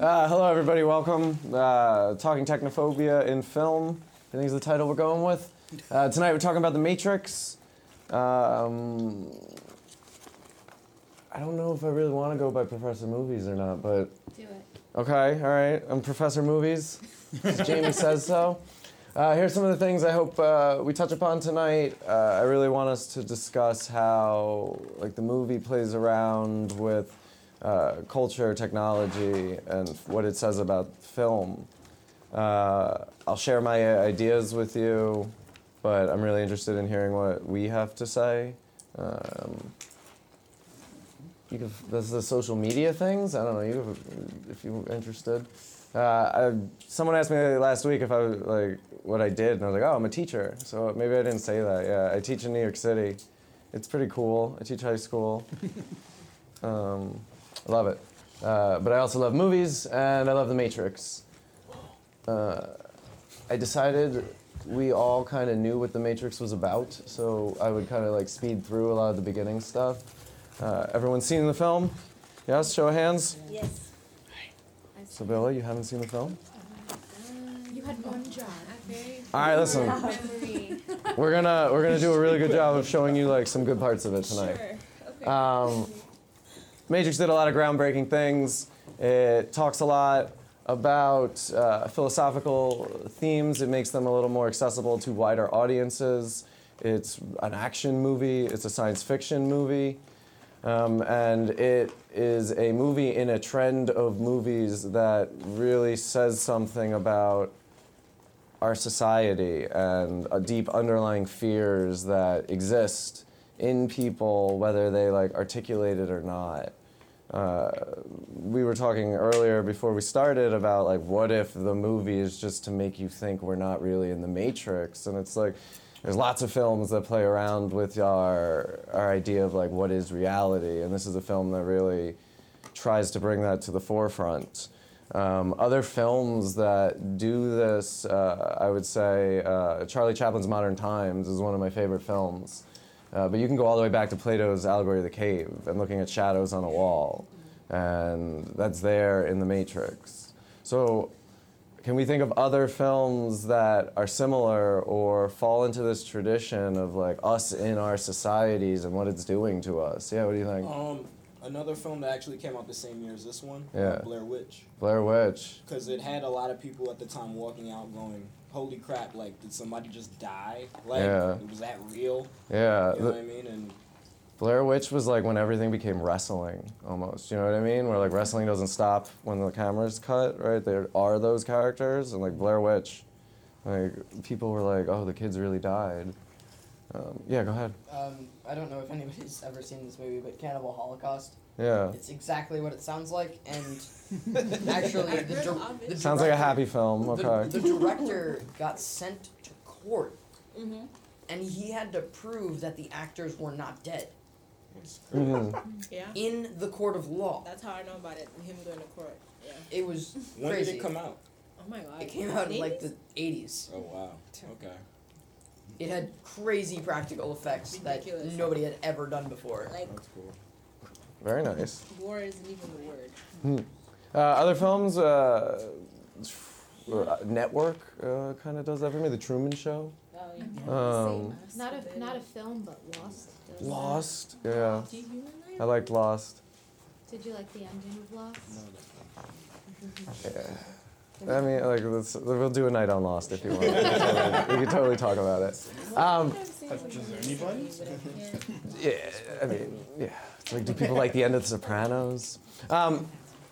Uh, hello, everybody. Welcome. Uh, talking technophobia in film. I think is the title we're going with. Uh, tonight we're talking about The Matrix. Um, I don't know if I really want to go by Professor Movies or not, but Do it. okay, all right. I'm Professor Movies. Jamie says so. Uh, here's some of the things I hope uh, we touch upon tonight. Uh, I really want us to discuss how, like, the movie plays around with uh, culture, technology, and what it says about film. Uh, I'll share my ideas with you, but I'm really interested in hearing what we have to say. Um, you can, this is the social media things. I don't know. You, if you're interested. Uh, I, someone asked me last week if I was like what I did, and I was like, oh, I'm a teacher. So maybe I didn't say that. Yeah, I teach in New York City. It's pretty cool. I teach high school. Um, I love it. Uh, but I also love movies, and I love The Matrix. Uh, I decided we all kind of knew what The Matrix was about, so I would kind of like speed through a lot of the beginning stuff. Uh, everyone seen the film? Yes, show of hands. Yes. Sibylla, you haven't seen the film? You had one job. Very All right, listen. We're gonna we're gonna do a really good job of showing you like some good parts of it tonight. Sure. Okay. Um, Matrix did a lot of groundbreaking things. It talks a lot about uh, philosophical themes. It makes them a little more accessible to wider audiences. It's an action movie. It's a science fiction movie. Um, and it is a movie in a trend of movies that really says something about our society and uh, deep underlying fears that exist in people, whether they like articulate it or not. Uh, we were talking earlier before we started about like what if the movie is just to make you think we're not really in the matrix? And it's like there's lots of films that play around with our our idea of like what is reality. And this is a film that really tries to bring that to the forefront. Um, other films that do this uh, i would say uh, charlie chaplin's modern times is one of my favorite films uh, but you can go all the way back to Plato's Allegory of the Cave and looking at shadows on a wall. And that's there in The Matrix. So, can we think of other films that are similar or fall into this tradition of like us in our societies and what it's doing to us? Yeah, what do you think? Um, another film that actually came out the same year as this one, Yeah. Blair Witch, Blair Witch. because it had a lot of people at the time walking out going, "Holy crap! Like, did somebody just die? Like, Yeah. was that real? Yeah. You know the- what I mean?" And Blair Witch was like when everything became wrestling almost. You know what I mean? Where like wrestling doesn't stop when the camera's cut, right? There are those characters, and like Blair Witch, like people were like, "Oh, the kids really died." Um, yeah, go ahead. Um, I don't know if anybody's ever seen this movie, but Cannibal Holocaust. Yeah, It's exactly what it sounds like, and actually, the, dir- the sounds like a happy film. Okay. The, director got sent to court, Mm-hmm. and he had to prove that the actors were not dead Mhm. Yeah. in the court of law. That's how I know about it. Him going to court. Yeah. It was when crazy. did it come out? Oh my god. It came out in like the 80s. Oh wow. Okay. It had crazy practical effects Ridiculous. that nobody had ever done before. Like That's cool. Very nice. war isn't even the word. Uh, other films, uh, uh, Network uh, kind of does that for me. The Truman Show, Oh yeah. Um, Not a not a film, but Lost. does that. Lost. Yeah, Do I liked Lost. Did you like the ending of Lost? Yeah. I mean, like, let's, we'll do a night on Lost if you want. we, can totally, we can totally talk about it. Um, yeah, I mean, yeah. It's like, do people like the end of The Sopranos? Um,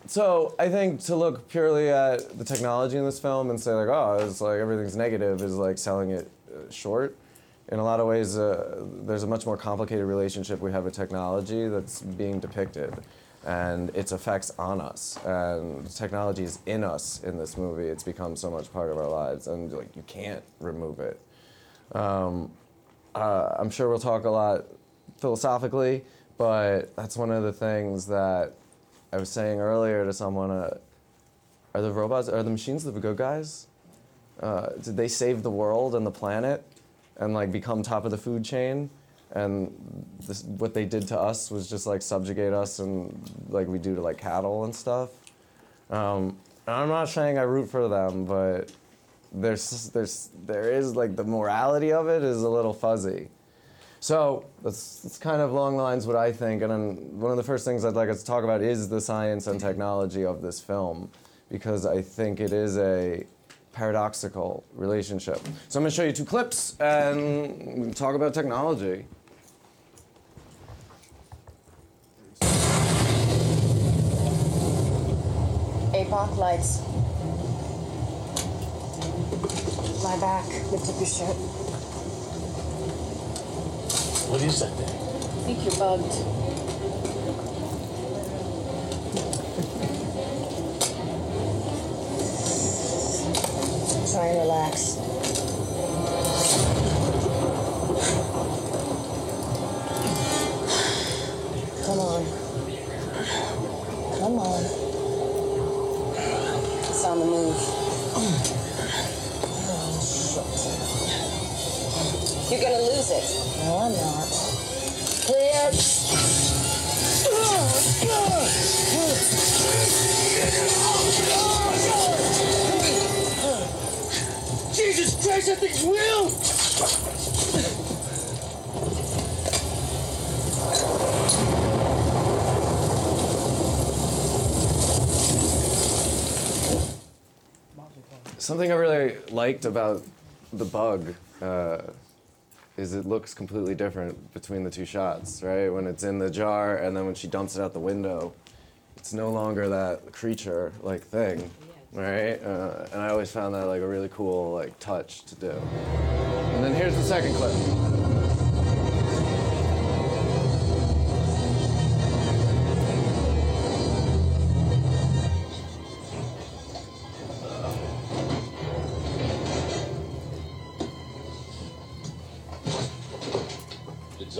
so I think to look purely at the technology in this film and say like, oh, it's like everything's negative is like selling it uh, short. In a lot of ways, uh, there's a much more complicated relationship we have with technology that's being depicted, and its effects on us. And technology is in us in this movie. It's become so much part of our lives, and like you can't remove it. Um, uh, I'm sure we'll talk a lot philosophically, but that's one of the things that I was saying earlier to someone. Uh, are the robots, are the machines the good guys? Uh, did they save the world and the planet and like become top of the food chain? And this, what they did to us was just like subjugate us and like we do to like cattle and stuff. Um, I'm not saying I root for them, but there's there's there is like the morality of it is a little fuzzy. So that's, that's kind of long lines what I think. And then one of the first things I'd like us to talk about is the science and technology of this film, because I think it is a paradoxical relationship. So I'm going to show you two clips and talk about technology. APOC lights. Lie back. Lift up your shirt. What is that thing? I think you're bugged. Try and relax. Liked about the bug uh, is it looks completely different between the two shots, right? When it's in the jar and then when she dumps it out the window, it's no longer that creature like thing, right? Uh, and I always found that like a really cool like touch to do. And then here's the second clip.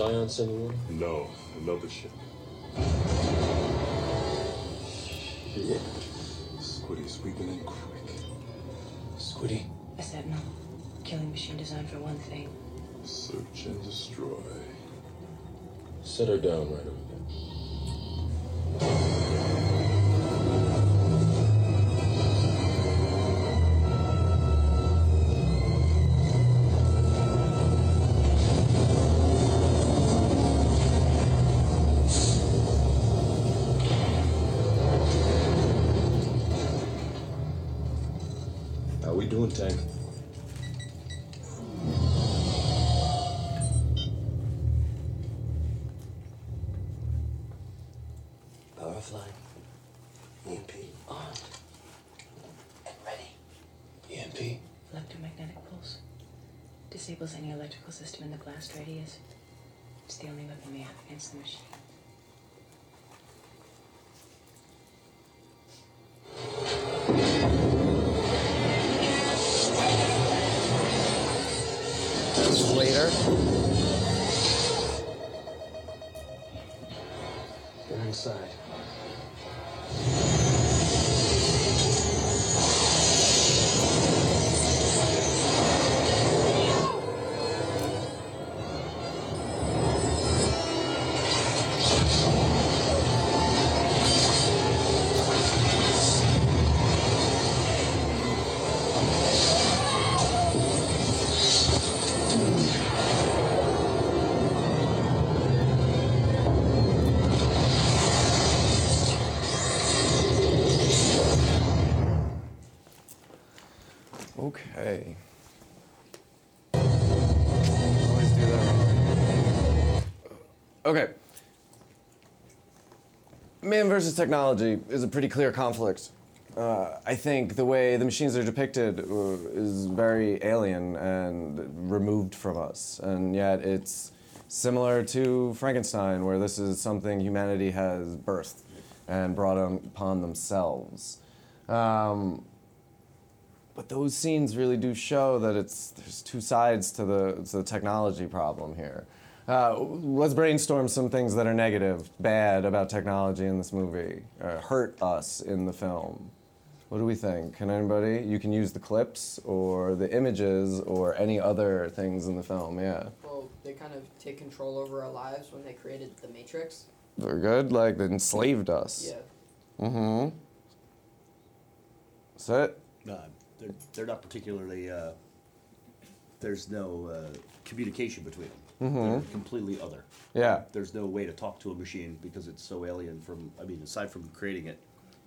Did Zion send? No, another ship. Yeah. Squiddy's in quick. Squiddy. I said no. Killing machine designed for one thing. Search and destroy. Set her down right over there. Any electrical system in the blast radius. It's the only weapon we have against the machine. Man versus technology is a pretty clear conflict. Uh, I think the way the machines are depicted uh, is very alien and removed from us, and yet it's similar to Frankenstein, where this is something humanity has birthed and brought upon themselves. Um, but those scenes really do show that it's there's two sides to the to the technology problem here. Uh, let's brainstorm some things that are negative, bad about technology in this movie, uh, hurt us in the film. What do we think? Can anybody? You can use the clips or the images or any other things in the film. Yeah, Well, they kind of take control over our lives when they created the Matrix. they're good. Like they enslaved us. Yeah. Mm-hmm. That's it. Uh, they're, they're not particularly. Uh, there's no uh, communication between them. Mm-hmm. They're completely other. Yeah. There's no way to talk to a machine because it's so alien from. I mean, aside from creating it,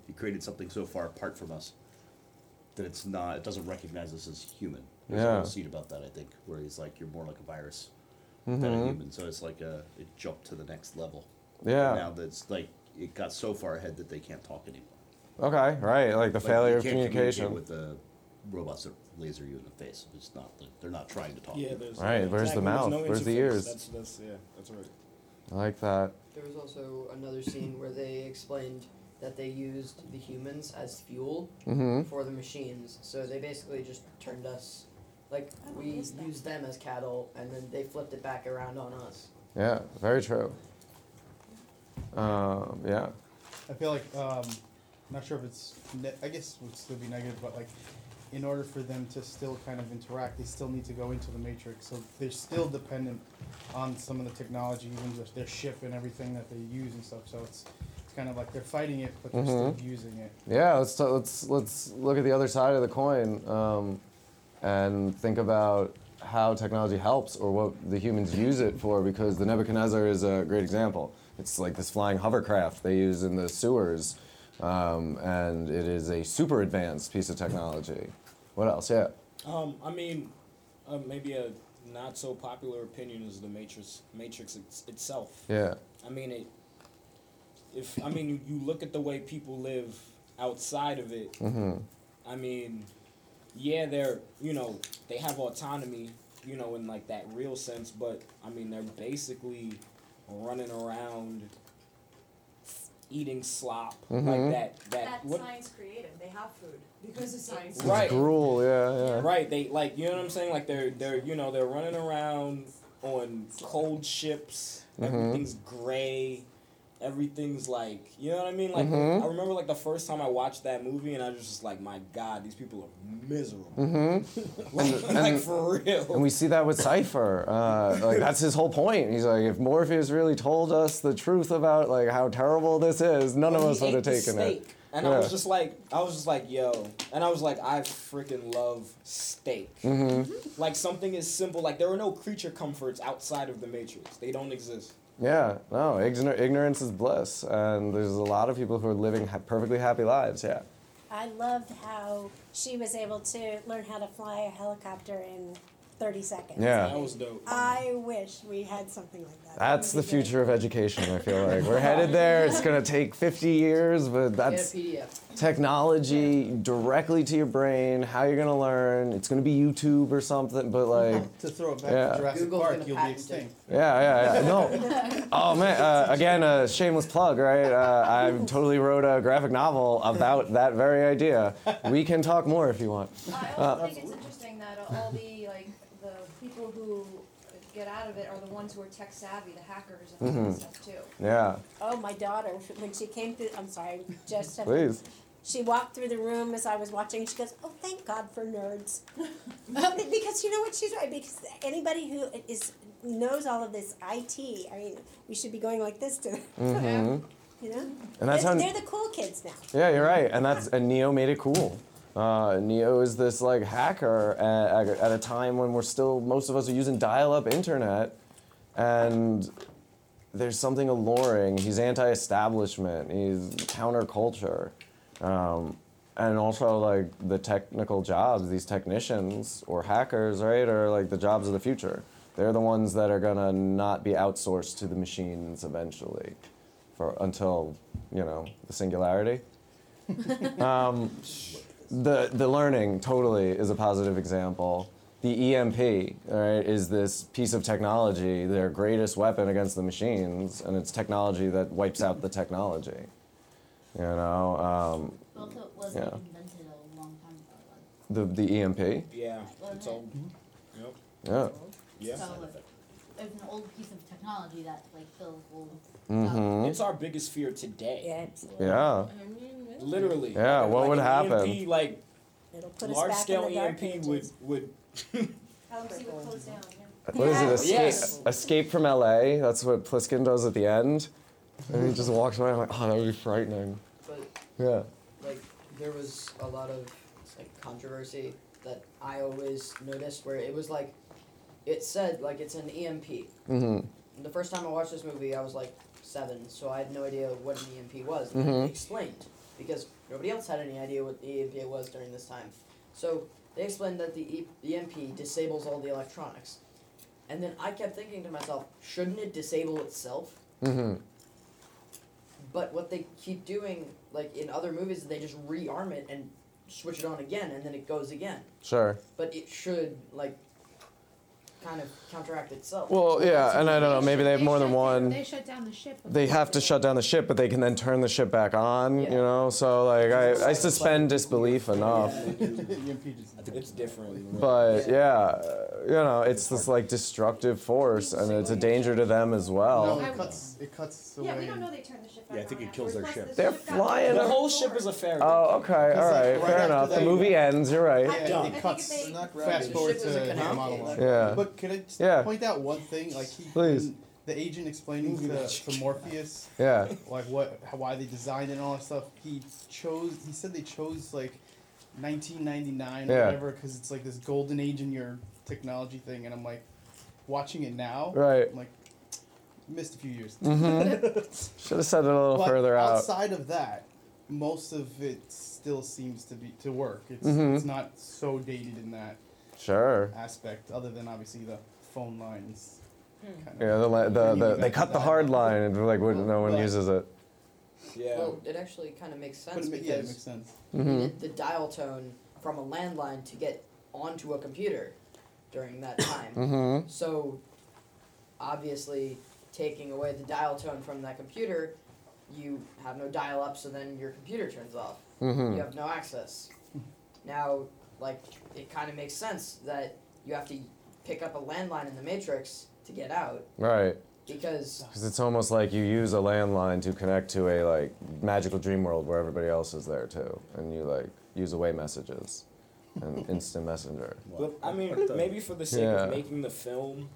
you created something so far apart from us that it's not. It doesn't recognize us as human. There's a Yeah. whole scene about that, I think, where he's like, "You're more like a virus than a mm-hmm. human." So it's like a, it jumped to the next level. Yeah. Now that's like it got so far ahead that they can't talk anymore. Okay, right. Like the Like, failure of communication. with the robots that laser you in the face. It's not. They're not trying to talk. Yeah, there's Right, where's the exactly, there's mouth? no Where's the interface. ears? That's, that's yeah, that's right. I like that. There was also another scene where they explained that they used the humans as fuel Mm-hmm. for the machines. So they basically just turned us, like Oh, we used them as cattle, and then they flipped it back around on us. Yeah, very true. Um, yeah. I feel like um, I'm not sure if it's. Ne- I guess it would still be negative, but like, in order for them to still kind of interact, they still need to go into the matrix. So they're still dependent on some of the technology, even just their ship and everything that they use and stuff. So it's it's kind of like they're fighting it, but they're still using it. Yeah, let's t- let's let's look at the other side of the coin um, and think about how technology helps or what the humans use it for. Because the Nebuchadnezzar is a great example. It's like this flying hovercraft they use in the sewers, um, and it is a super advanced piece of technology. What else? Yeah. Um, I mean, uh, maybe a not so popular opinion is the Matrix. Matrix it's, itself. Yeah. I mean, it. If I mean, you, you look at the way people live outside of it. Mm-hmm. I mean, yeah, they're you know they have autonomy, you know, in like that real sense. But I mean, they're basically running around, eating slop Mhm. like that. That That's what? science creative. They have food because of science. It's Right. gruel. Yeah. Yeah. Right, they like you know what I'm saying. Like they're they're you know they're running around on cold ships. Mhm. Everything's gray. Everything's like you know what I mean. Like Mhm. I remember like the first time I watched that movie and I was just like, my God, these people are miserable. Mm-hmm. like, And- like for real. And we see that with Cypher. Uh, like that's his whole point. He's like, if Morpheus really told us the truth about like how terrible this is, none of us would have ate the taken it. Steak. And I was just like, I was just like, yo, and I was like, I freaking love steak. Mm-hmm. Like something is simple, like there are no creature comforts outside of the Matrix. They don't exist. Yeah, no, ignor- ignorance is bliss, and there's a lot of people who are living ha- perfectly happy lives. Yeah. I loved how she was able to learn how to fly a helicopter in 30 seconds. Yeah. That was dope. I wish we had something like that. That's the would be great. future of education. I feel like we're headed there. It's gonna take 50 years, but that's Get a PDF. technology directly to your brain. How you're gonna learn? It's gonna be YouTube or something. But like, To throw it back Yeah. to Jurassic Google's Park, you'll be patent it. extinct. Yeah, yeah, yeah. No. Oh man. Uh, again, a shameless plug, right? Uh, I totally wrote a graphic novel about that very idea. We can talk more if you want. I also think it's interesting that all the like the people who get out of it are the ones who are tech savvy, the hackers and all that stuff too. Yeah. Oh, my daughter, when she came through, I'm sorry, just Please. She walked through the room as I was watching. She goes, "Oh, thank God for nerds," because you know what? She's right. Because anybody who is knows all of this IT, I mean, we should be going like this to them. Mm-hmm. You know, And that's they're, how- they're the cool kids now. Yeah, you're right. And that's and Neo made it cool. Uh, Neo is this like hacker at, at a time when we're still most of us are using dial-up internet, and there's something alluring. He's anti-establishment. He's counterculture, um, and also like the technical jobs. These technicians or hackers, right, are like the jobs of the future. They're the ones that are gonna not be outsourced to the machines eventually, for until you know the singularity. um, the the learning totally is a positive example. The EMP, all right, is this piece of technology, their greatest weapon against the machines, and it's technology that wipes out the technology. You know, um, Also, it was Yeah. invented a long time ago. The the EMP. Yeah, Wasn't it's it? old. Yep. Yeah. Yeah. So it, it's an old piece of technology that like Phil will. Mm-hmm. It's our biggest fear today. Yeah, absolutely. Yeah. I mean, really? Literally. Yeah, what Like would happen? EMP, like It'll put us large back scale in the dark EMP would ages. would would close down. Yeah. What is it? Escape, Yes. escape from LA. That's what Plissken does at the end. And he just walks away. I'm like, oh, that would be frightening. But Yeah. like there was a lot of like controversy that I always noticed where it was like it said like it's an EMP. Mm-hmm. The first time I watched this movie, I was like seven, so I had no idea what an EMP was. And Mhm. they explained because nobody else had any idea what the EMP was during this time. So they explained that the e- EMP disables all the electronics, and then I kept thinking to myself, shouldn't it disable itself? Mm-hmm. But what they keep doing, like in other movies, is they just rearm it and switch it on again, and then it goes again. Sure. But it should like kind of counteract itself. Well, yeah, and I don't know. Maybe they have more than shut one. They shut down the ship. They have to shut down the ship, but they can then turn the ship back on. You know, so like I, I suspend disbelief enough. It's different. But yeah, uh, you know, it's this like destructive force, and it's a danger to them as No, well. it cuts. It cuts away. Yeah, we don't know they turned the ship back Yeah, I think on it kills their afterwards. ship. The They're got flying. The whole ship is a ferry. Oh, okay, all Because, like, right, right fair after enough. The that- movie ends. You're right. Yeah, it cuts. I think Not Fast forward to the monologue. Yeah. But can I just Yeah. point out one thing? Like he, Please. the agent explaining to, to Morpheus, Yeah. like what, how, why they designed it and all that stuff. He chose. He said they chose like 1999 or Yeah. whatever because it's like this golden age in your technology thing. And I'm like, watching it now. Right. I'm like, missed a few years. Mm-hmm. Should have said it a little But further out. outside of that, most of it still seems to be to work. It's Mhm. it's not so dated in that Sure. aspect, other than obviously the phone lines. Kind Yeah, the, li- the, the they cut the hard line and like when no one But- uses it. Yeah. Well, it actually kind of makes But sense it, ma- because yeah, it makes sense. you Mhm. needed the dial tone from a landline to get onto a computer during that time. Mm-hmm. So, obviously, taking away the dial tone from that computer, you have no dial up, so then your computer turns off. Mhm. You have no access. Now, like, it kind of makes sense that you have to pick up a landline in the Matrix to get out Right. because Because it's almost like you use a landline to connect to a like magical dream world where everybody else is there too, and you like use away messages and instant messenger. But I mean, maybe for the sake Yeah. of making the film,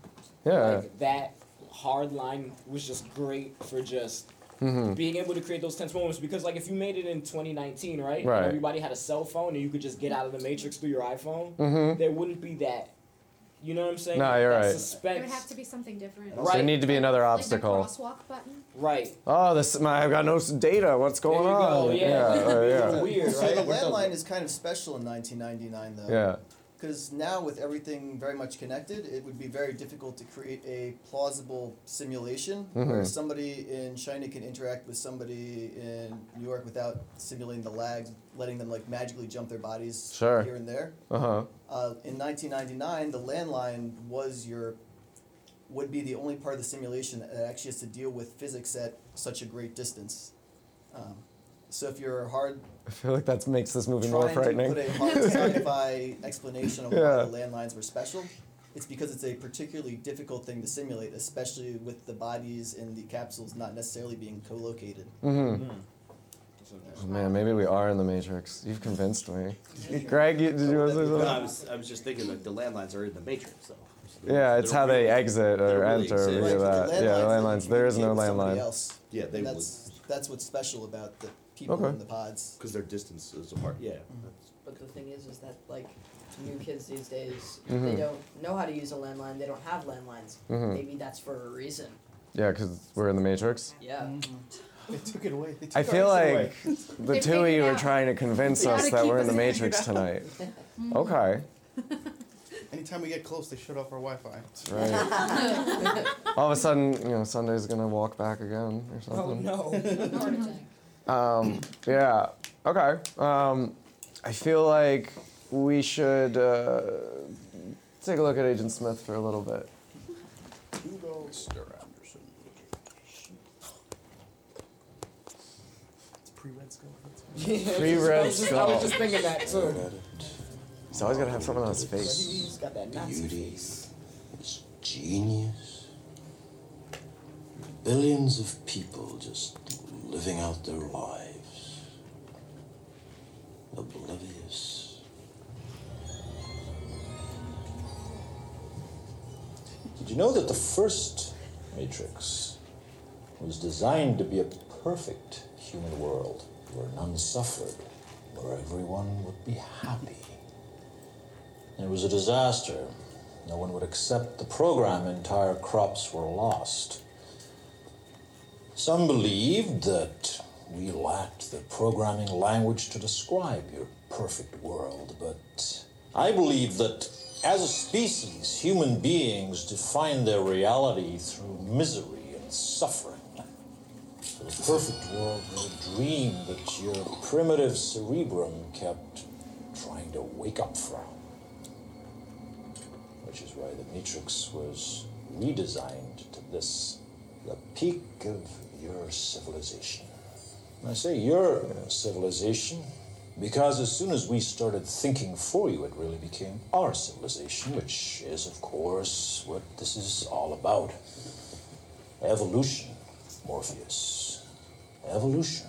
Yeah. like that hard line was just great for just Mhm. being able to create those tense moments. Because like if you made it in 2019, right, and Right. everybody had a cell phone and you could just get out of the matrix through your iPhone, Mhm. there wouldn't be that. You know what I'm saying? Nah, you're that right. There would have to be something different. Right. There need to be another obstacle. the crosswalk button. Right. Oh, this my, I've got no data. What's going There you on? go, yeah. yeah, uh, yeah. Weird, So right? the landline is kind of special in 1999, though. Yeah. Because now, with everything very much connected, it would be very difficult to create a plausible simulation where Mhm. somebody in China can interact with somebody in New York without simulating the lags, letting them like magically jump their bodies Sure. here and there. Uh huh. Uh, in 1999, the landline was your would be the only part of the simulation that actually has to deal with physics at such a great distance. Um, so if you're hard I feel like that makes this movie more trying frightening. to put a hard sci-fi explanation of Yeah. why the landlines were special, it's because it's a particularly difficult thing to simulate, especially with the bodies in the capsules not necessarily being co-located. Mm-hmm. Oh, man, maybe we are in the Matrix. You've convinced me. Greg, you, did you want to say No, I was, I was just thinking that the landlines are in the Matrix, though. So Yeah, it's don't how they exit or don't really enter exist. via that. Yeah, the landlines. There is no communicate landline. Else. Yeah, they And would. that's that's what's special about the people Okay. in the pods. Because they're distances apart. Yeah. Mm-hmm. that's- But the thing is, is that like new kids these days, Mhm. they don't know how to use a landline. They don't have landlines. Mhm. Maybe that's for a reason. Yeah, because we're in the Matrix. Yeah. They took it away. They took I feel ours like away. the They two of figured you are out. trying to convince They us gotta that keep we're in the us Matrix figured tonight. Okay. Anytime we get close, they shut off our Wi-Fi. Right. All of a sudden, you know, Sunday's gonna walk back again or something. Oh something. no. Heart attack. Um, yeah. Okay. Um, I feel like we should uh, take a look at Agent Smith for a little bit. Mr. Anderson. It's pre-Red Skull. Yeah, Pre-Red I was just- I Skull. was just thinking that too. He's always gotta have something on his face. He's got that Nazi Beauty face. is genius. Billions of people just living out their lives, oblivious. Did you know that the first Matrix was designed to be a perfect human world where none suffered, where everyone would be happy. It was a disaster. No one would accept the program, entire crops were lost. Some believed that we lacked the programming language to describe your perfect world, but I believe that as a species, human beings define their reality through misery and suffering. The perfect world was a dream that your primitive cerebrum kept trying to wake up from. Which is why the Matrix was redesigned to this, the peak of your civilization. I say your civilization because as soon as we started thinking for you, it really became our civilization, which is, of course, what this is all about. Evolution, Morpheus. Evolution.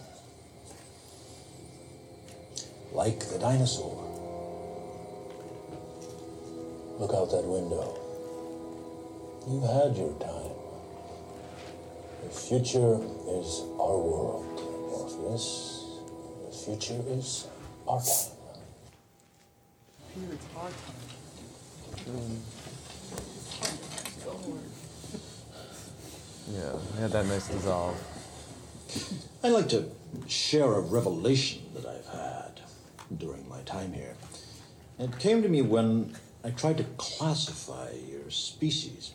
Like the dinosaur. Look out that window. You've had your time. The future is our world, Morpheus. The future is our time. Peter, it's our time. Yeah, I had that nice dissolve. I'd like to share a revelation that I've had during my time here. It came to me when I tried to classify your species.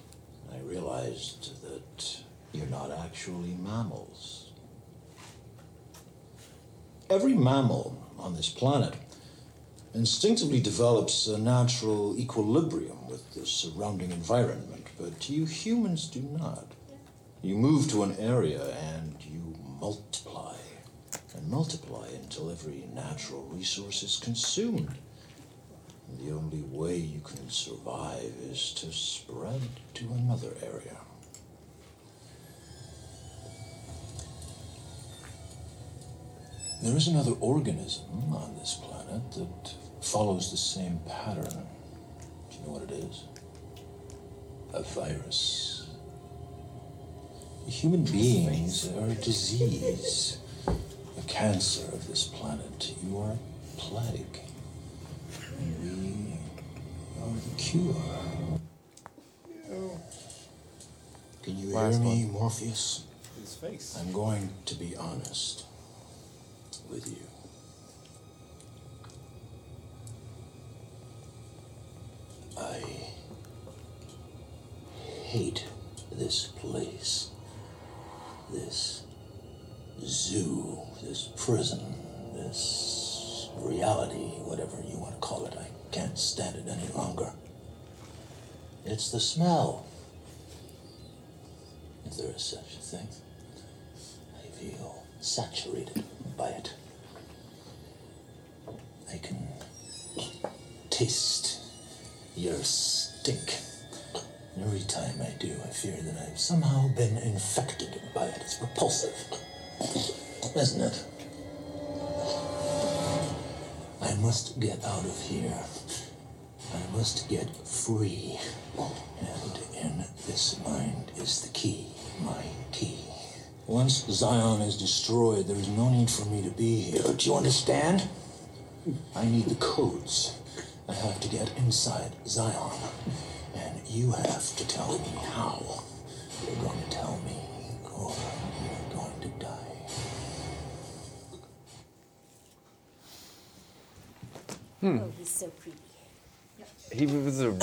I realized that you're not actually mammals. Every mammal on this planet instinctively develops a natural equilibrium with the surrounding environment, but you humans do not. You move to an area and you multiply and multiply until every natural resource is consumed. The only way you can survive is to spread to another area. There is another organism on this planet that follows the same pattern. Do you know what it is? A virus. Human beings are a disease, a cancer of this planet. You are a plague. And we are the cure. Can you Last hear me, one. Morpheus? His face. I'm going to be honest with you. I hate this place. This zoo, this prison, this reality, whatever you want to call it. I can't stand it any longer. It's the smell. If there is such a thing. I feel saturated by it. I can taste your stink. Every time I do, I fear that I've somehow been infected by it. It's repulsive, isn't it? I must get out of here. I must get free. And in this mind is the key, my key. Once Zion is destroyed, there is no need for me to be here. Do you understand? I need the codes. I have to get inside Zion. And you have to tell me how. You're going to tell me, or you're going to die. Hmm. Oh, he's so pretty. He was a.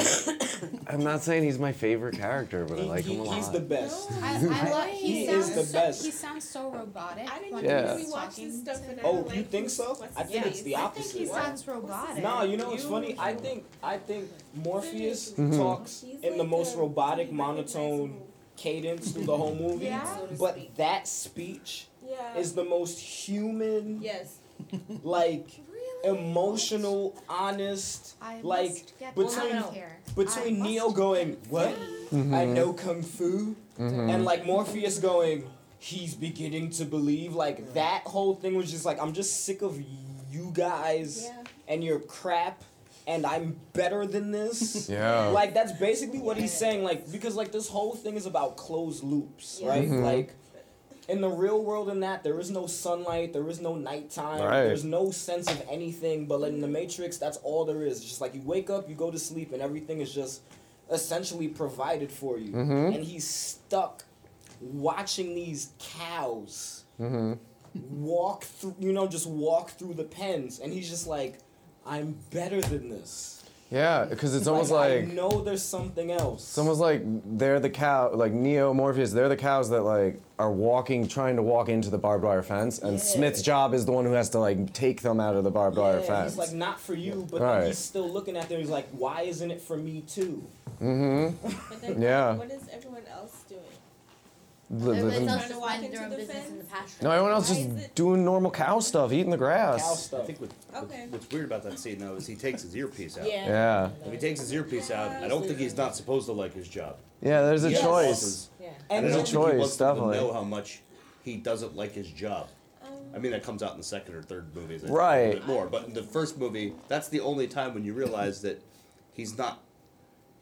I'm not saying he's my favorite character, but I like he- him a lot. he's the best. I, I love. He, He sounds is the so, best. He sounds so robotic. I didn't when Yeah. he's we watched this stuff to- and I Oh, like, you think so? I think name? it's the opposite. I think he opposite. sounds robotic. No, you know what's funny? I think I think Morpheus Mhm. talks He's in the like most a robotic monotone cadence through the whole movie. Yeah. But that speech Yeah. is the most human, yes. like Really? Emotional, honest, I like between out of between I Neo going get what free. I know kung fu Mhm. and like Morpheus going he's beginning to believe like that whole thing was just like I'm just sick of you guys Yeah. and your crap and I'm better than this. Yeah. Like that's basically what he's saying like because like this whole thing is about closed loops, right? Mhm. Like in the real world in that there is no sunlight there is no nighttime Right. there's no sense of anything but in the matrix that's all there is it's just like you wake up you go to sleep and everything is just essentially provided for you Mhm. and he's stuck watching these cows Mm-hmm. walk through you know just walk through the pens and he's just like i'm better than this Yeah, because it's almost Like, almost i know there's something else it's almost like they're the cow, like Neo Morpheus. They're the cows that like are walking, trying to walk into the barbed wire fence, and Yeah. Smith's job is the one who has to like take them out of the barbed wire yeah, fence. he's like not for you but Right. then he's still looking at them he's like why isn't it for me too mm-hmm. But then Yeah. what is everyone else doing? Li- Everybody else Trying to just walk minding their own the business in the pasture. No, everyone else Why just is it- doing normal cow stuff, eating the grass. cow stuff I think what, what- Okay. what's weird about that scene though is he takes his earpiece out. Yeah. Yeah. If he takes his earpiece out, I don't think he's not supposed to like his job. Yeah, there's a He has choice. bosses, Yeah. And I There's a don't think he choice, wants them to definitely. know how much he doesn't like his job. Um, I mean, that comes out in the second or third movies. I think, Right. A little bit more, but in the first movie, that's the only time when you realize that he's not.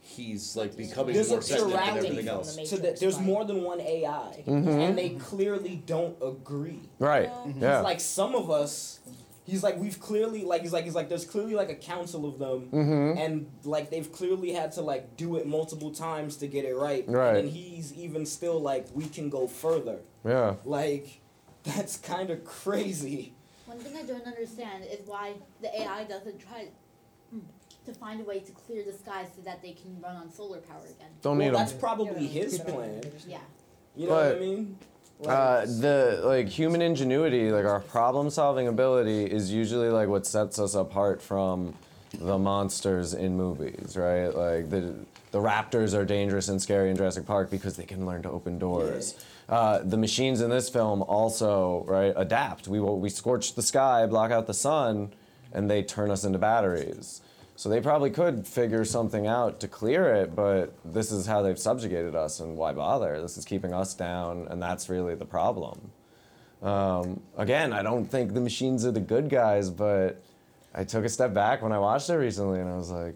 He's like becoming there's more a sensitive than plurality everything else. so that there's more than one ai Mhm. and they clearly don't agree Right. Um, Yeah. He's like some of us. He's like we've clearly like he's like he's like there's clearly like a council of them, Mhm. and like they've clearly had to like do it multiple times to get it right. Right. And he's even still like we can go further. Yeah. Like that's kind of crazy. One thing I don't understand is why the AI doesn't try to find a way to clear the skies so that they can run on solar power again. Don't well, need 'em. that's probably his plan. Yeah. You know what I But, mean? Uh, the like human ingenuity, like our problem-solving ability, is usually like what sets us apart from the monsters in movies, right? Like the the raptors are dangerous and scary in Jurassic Park because they can learn to open doors. Uh, the machines in this film also, right, adapt. We we scorch the sky, block out the sun, and they turn us into batteries. So they probably could figure something out to clear it, but this is how they've subjugated us, and why bother? This is keeping us down, and that's really the problem. Um, again, I don't think the machines are the good guys, but I took a step back when I watched it recently, and I was like,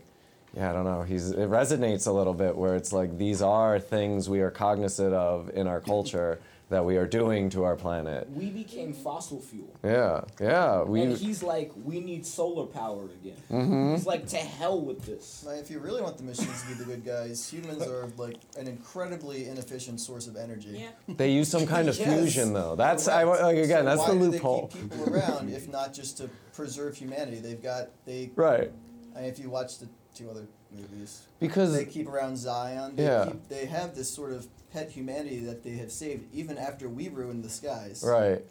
yeah, I don't know. He's it resonates a little bit where it's like these are things we are cognizant of in our culture that we are doing to our planet. We became fossil fuel. Yeah, yeah. We and he's like, we need solar power again. Mhm. He's like, to hell with this. Like, if you really want the machines to be the good guys, humans are like an incredibly inefficient source of energy. Yeah. they use some kind of Yes. fusion though. That's I Correct. like again. So that's why the do loophole. They keep people around if not just to preserve humanity. They've got they. Right. I mean, if you watch the two other movies, Because- they keep around Zion. They Yeah. Keep, they have this sort of pet humanity that they have saved even after we ruined the skies. Right.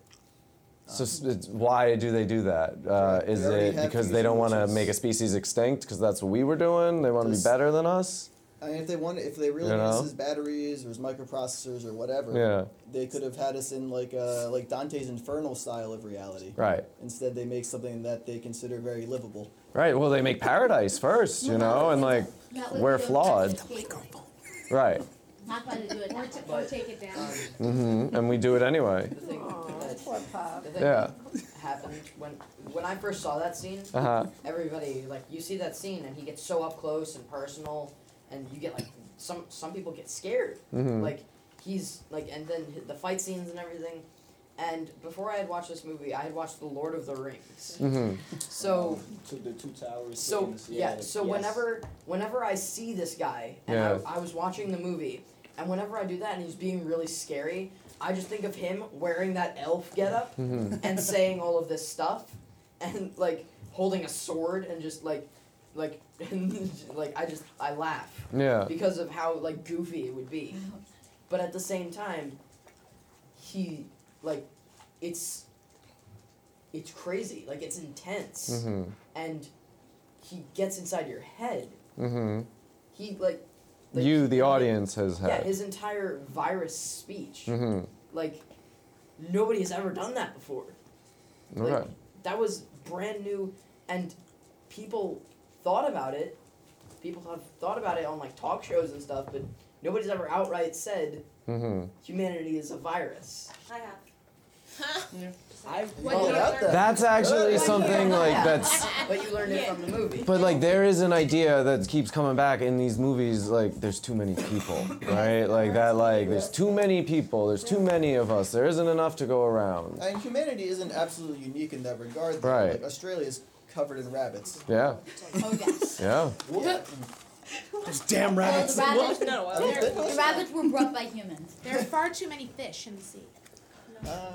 So it's, why do they do that? Uh, is it because they don't want to make a species extinct because that's what we were doing? They want to be better than us? I mean, if they wanted, if they really You wanted us know? as batteries or as microprocessors or whatever, Yeah. they could have had us in like uh, like Dante's Infernal style of reality. Right. Instead, they make something that they consider very livable. Right. Well, they make paradise first, you know, and like we're flawed. Right. Not by the good. Or, t- or take it down. Mm-hmm. And we do it anyway. The thing that, Poor pup. the thing Yeah. happened when when I first saw that scene, Uh-huh. everybody like you see that scene and he gets so up close and personal, and you get like some some people get scared. Mhm. Like he's like, and then the fight scenes and everything. And before I had watched this movie, I had watched The Lord of the Rings. Mhm. So to the two towers. so things, yeah, so yes. whenever whenever I see this guy and Yeah. I, I was watching the movie and whenever I do that and he's being really scary, I just think of him wearing that elf getup Mhm. and saying all of this stuff and like holding a sword and just like like like I just I laugh. Yeah. Because of how like goofy it would be. But at the same time he like it's it's crazy. Like it's intense Mhm. and he gets inside your head. hmm He like, like You, the audience, has yeah, had. his entire virus speech. hmm Like nobody has ever done that before. Like that was brand new and people thought about it. People have thought about it on like talk shows and stuff, but nobody's ever outright said hmm humanity is a virus. I have. I've Oh, that. That's actually something like that's. But you learned it from the movie. But like there is an idea that keeps coming back in these movies like there's too many people, right? Like that like there's too many people, there's too many of us. There isn't enough to go around. And humanity isn't absolutely unique in that regard. though. Right. Like Australia is covered in rabbits. Yeah. Oh yes. Yeah. Those damn rabbits. the rabbits, I the rabbits were brought by humans. There are far too many fish in the sea.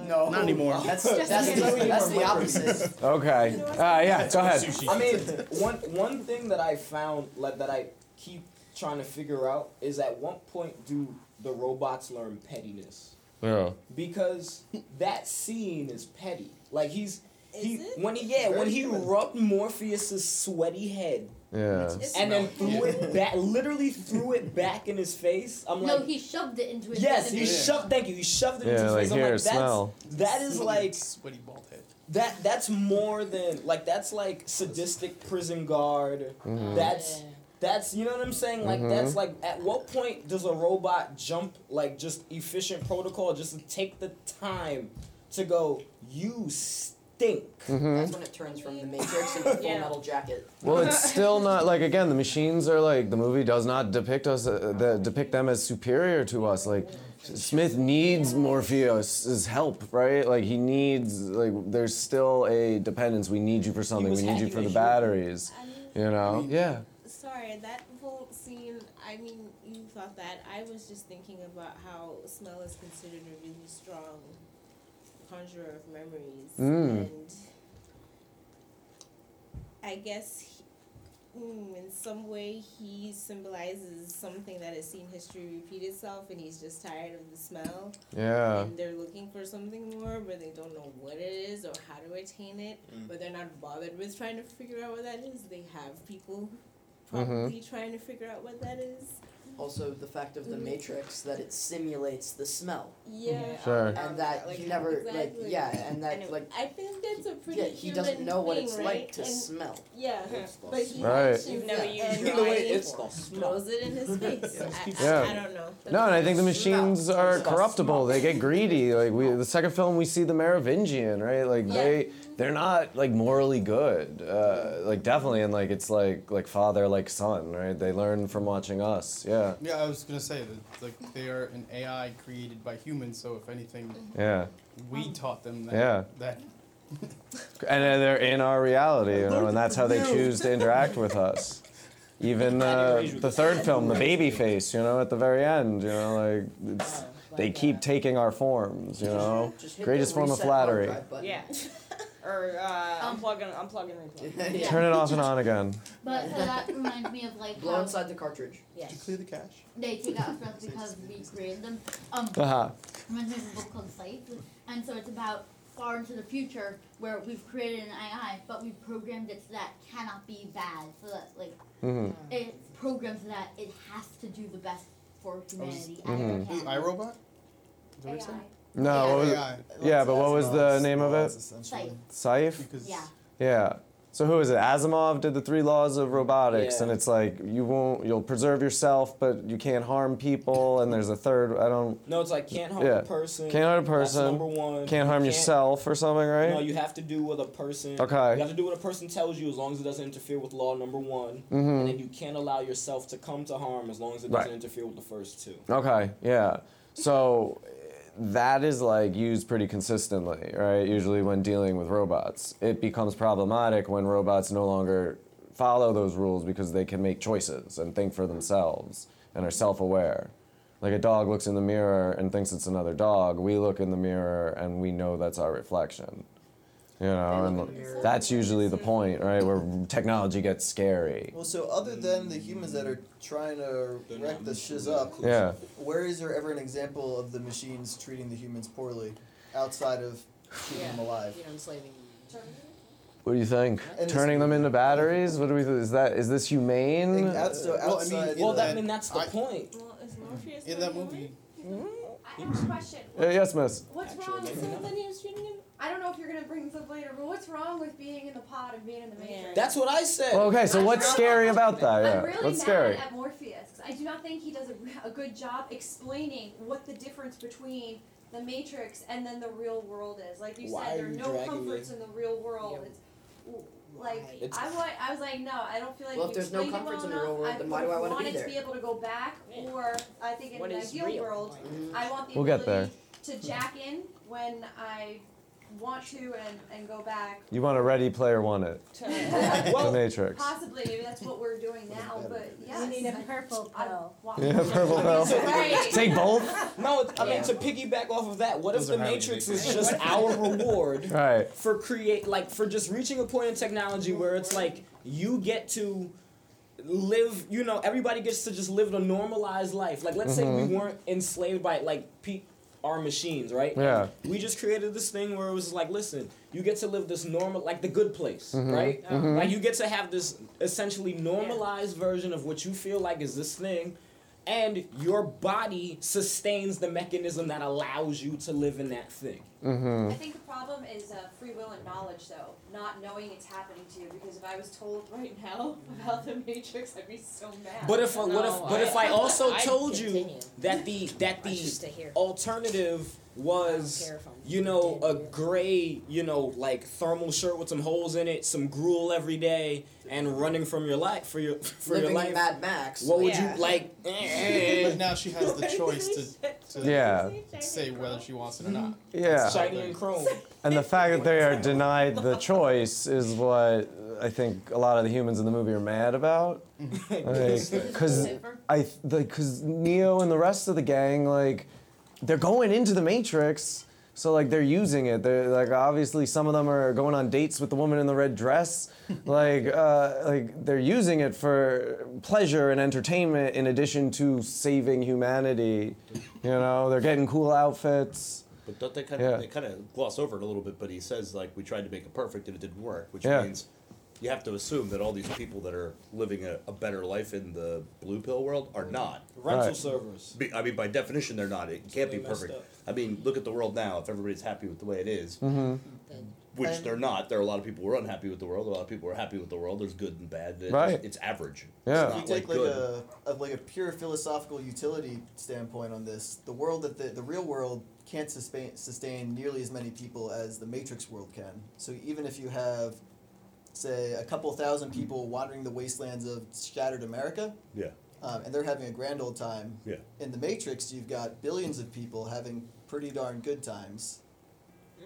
No. Not anymore. That's Just that's, the, that's the opposite. Okay. Uh, yeah. Go ahead. I mean, one one thing that I found like that I keep trying to figure out is at what point do the robots learn pettiness? Yeah. Because that scene is petty. Like he's he it? when he yeah when he human. rubbed Morpheus's sweaty head Yeah. It's and then smelly. threw it back, literally threw it back in his face. I'm like no, like, he shoved it into his yes, head he and then- shoved. Thank you. He shoved it into his Like face. I'm here, like, that's, smell. that is like sweaty bald head. that. That's more than like that's like sadistic prison guard. Mhm. That's that's you know what I'm saying. Like Mhm. that's like at what point does a robot jump like just efficient protocol just to take the time to go you stink. Mhm. That's when it turns from the Matrix into Full Yeah. Metal Jacket. Well, it's still not like again. The machines are like the movie does not depict us, uh, the, depict them as superior to us. Like Smith needs Morpheus's help, right? Like he needs like there's still a dependence. We need you for something. We need you for the batteries. You know? Yeah. sorry, that whole scene, I mean, you thought that. I was just thinking about how smell is considered a really strong conjurer of memories. Mm. And I guess he, mm, in some way he symbolizes something that has seen history repeat itself and he's just tired of the smell. Yeah. And they're looking for something more, but they don't know what it is or how to attain it. Mm. But they're not bothered with trying to figure out what that is. They have people Mm-hmm. probably trying to figure out what that is. Also, the fact of the Mhm. Matrix that it simulates the smell, Yeah. Sure. um, and that like, he never like yeah, and that And it- like I think that's a pretty yeah, he doesn't know what thing, it's right? like to And- smell. Yeah, but he Right. mentions You've never it used and your Either way, he it's the throws it in his face. I, I, Yeah. I don't know. No, and I think the machines are It's corruptible. They get greedy. Like we, the second film, we see the Merovingian, right? Like they, they're not like morally good. Uh, like definitely, and like it's like like father, like son, right? They learn from watching us. Yeah, Yeah, I was gonna say that like they are an AI created by humans, so if anything, yeah, we taught them that. Yeah. That and then they're in our reality, you know, and that's how they choose to interact with us. Even uh, the third film, the baby face, you know, at the very end, you know, like it's, they keep taking our forms, you know. Greatest form of flattery. Yeah. Or uh, Um, unplug and unplug and replug. yeah. Turn it off and on again. But so that reminds me of like Blow how inside the cartridge. Did you clear the cache? they take out us because we created them. Um, Haha. reminds me of a book called Sight, and so it's about far into the future where we've created an AI, but we've programmed it so that cannot be bad, so that like Mhm. it's programmed so that it has to do the best for humanity as Mhm. it Who's can. iRobot? Is that what you said? No, what was it? AI. Yeah, but what was the name of it? Sight. Saif? Because Yeah. Yeah. So who is it? Asimov did the three laws of robotics, Yeah. and it's like you won't, you'll preserve yourself, but you can't harm people. And there's a third. I don't. No, it's like can't harm Yeah. a person. Can't harm a person. That's number one. Can't harm You yourself or something, right? No, you have to do what a person. Okay. You have to do what a person tells you as long as it doesn't interfere with law number one, Mhm. and then you can't allow yourself to come to harm as long as it doesn't Right. interfere with the first two. Okay, yeah. So that is like used pretty consistently, right? Usually when dealing with robots. It becomes problematic when robots no longer follow those rules because they can make choices and think for themselves and are self aware. Like a dog looks in the mirror and thinks it's another dog. We look in the mirror and we know that's our reflection. You know, and that's usually the point, right? Where technology gets scary. Well, so other than the humans that are trying to wreck the shiz up, Yeah. where is there ever an example of the machines treating the humans poorly, outside of keeping them alive? You know, enslaving. What do you think? And Turning them into batteries? What do we? Is that is this humane? And out- so Well, I mean, Well, that, I mean that's the I- point. Well, is Morpheus In that human? movie, I have a question. Uh, yes, miss. What's Actually, wrong maybe with not. something he was treating him? I don't know if you're gonna bring this up later, but what's wrong with being in the pod and being in the matrix? That's what I said. Well, okay, so I'm what's not- scary about that? Yeah, I'm really what's mad scary? at Morpheus 'cause I do not think he does a, a good job explaining what the difference between the Matrix and then the real world is. Like you Why said, there are are you no dragging comforts me? in the real world. It's like It's- I want. I was like, no, I don't feel like Well, you if there's no explained it comforts well in the real enough. world, I then why do I wanna be wanted there? to be able to go back, or I think in What an is ideal real? world, Mhm. I want the We'll get ability to jack in when I want to and, and go back. You want a Ready Player One it. the Matrix. Possibly, maybe that's what we're doing now, but yes. You need a purple pill. Yeah, purple pill. Right. Take both. No, it- I mean to piggyback off of that. What Those if are the highly Matrix is just our reward Right. for create like for just reaching a point in technology where it's like you get to live you know everybody gets to just live a normalized life like let's say we mm-hmm. weren't enslaved by like pe- our machines right Yeah. we just created this thing where it was like listen you get to live this normal like the good place Mhm. right Mhm. like you get to have this essentially normalized version of what you feel like is this thing and your body sustains the mechanism that allows you to live in that thing Mm-hmm. I think the problem is uh, free will and knowledge, though, not knowing it's happening to you. Because if I was told right now about the Matrix, I'd be so mad. But if I, what if No, but if I I- also I'd told you that the that I should stay the here. alternative was care if I'm you know a gray you know like thermal shirt with some holes in it, some gruel every day, and running from your life for your for Living your in life. Mad Max. What would Yeah. you like? eh, But now she has the choice to, to Yeah. say whether she wants it or not. Yeah. Shiny and chrome. And the fact that they are denied the choice is what I think a lot of the humans in the movie are mad about. Because I, because Neo and the rest of the gang, like, they're going into the Matrix, so like they're using it. They're like obviously some of them are going on dates with the woman in the red dress, like, uh, like they're using it for pleasure and entertainment in addition to saving humanity. You know, they're getting cool outfits. But don't they kind of Yeah. they kind of gloss over it a little bit? But he says like we tried to make it perfect and it didn't work, which Yeah. means you have to assume that all these people that are living a, a better life in the blue pill world are not. Rental Right. servers. Be- I mean, by definition, they're not. It can't be they messed perfect. up. I mean, look at the world now. If everybody's happy with the way it is, Mm-hmm. which And- they're not, there are a lot of people who are unhappy with the world. A lot of people are happy with the world. There's good and bad. It's, Right. It's average. Yeah. It's If not you take like, good. a, a like a pure philosophical utility standpoint on this, the world that the, the real world can't sustain sustain nearly as many people as the Matrix world can. So even if you have, say, a couple thousand people wandering the wastelands of shattered America, yeah. um, and they're having a grand old time. Yeah. In the Matrix, you've got billions of people having pretty darn good times.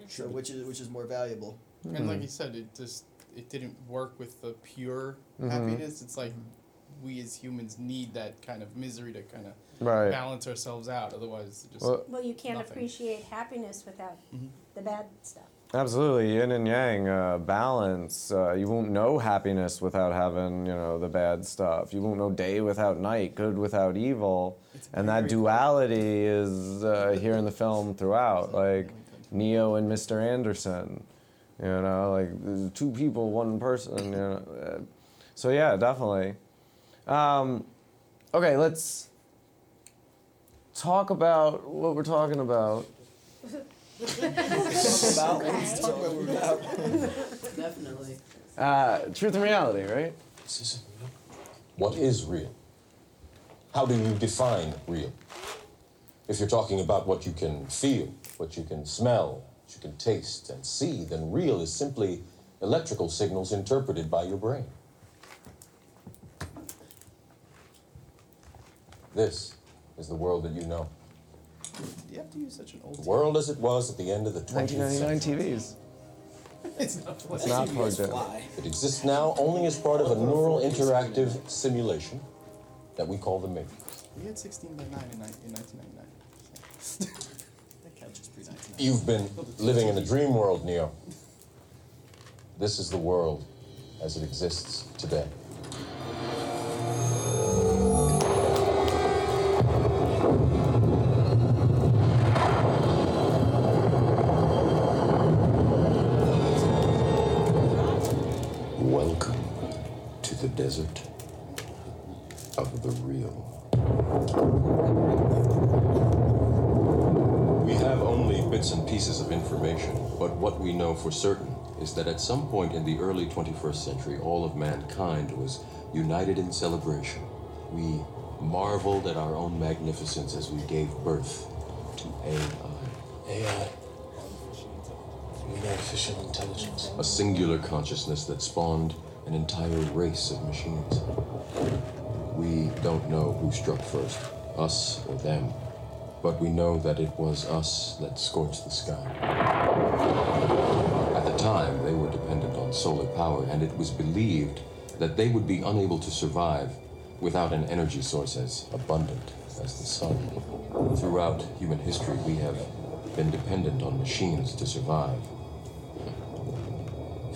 So which is which is more valuable? And like you said, it just it didn't work with the pure Mhm. happiness. It's like we as humans need that kind of misery to kind of Right. balance ourselves out. Otherwise, just Well- Well, you can't Nothing. appreciate happiness without the bad stuff. Absolutely, yin and yang, uh, balance. Uh, you won't know happiness without having, you know, the bad stuff. You won't know day without night, good without evil, and that duality is uh, here in the film throughout. Like Neo and Mr. Anderson, you know, like two people, one person. You know, uh, so yeah, definitely. Um, okay, let's talk about what we're talking about. Definitely. Uh, truth and reality, right? What is real? How do you define real? If you're talking about what you can feel, what you can smell, what you can taste and see, then real is simply electrical signals interpreted by your brain. This is the world that you know. Do you have to use such an old? The world as it was at the end of the 20th 1999 century. TVs. it's not. It's not plugged in. It exists now only as part of a neural interactive simulation that we call the Matrix. We had 16 by 9 in, ni- in 1999. That counts as pre nineteen. You've been living in a dream world, Neo. This is the world as it exists today. Is that at some point in the early 21st century, all of mankind was united in celebration. We marveled at our own magnificence as we gave birth to AI. AI. Artificial intelligence? A singular consciousness that spawned an entire race of machines. We don't know who struck first, us or them, but we know that it was us that scorched the sky. Time, they were dependent on solar power, and it was believed that they would be unable to survive without an energy source as abundant as the sun. Throughout human history, we have been dependent on machines to survive.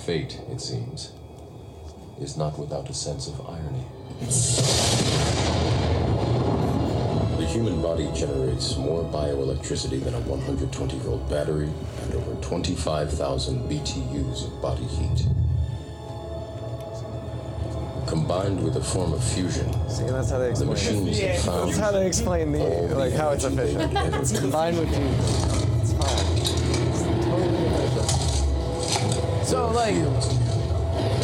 Fate, it seems, is not without a sense of irony. The human body generates more bioelectricity than a 120 volt battery and over 25,000 BTUs of body heat. Combined with a form of fusion, See, that's how they the explain machines it. have found That's how they explain the all the like how it's energy they efficient. It's combined with you. It's fine. It's totally efficient. So like,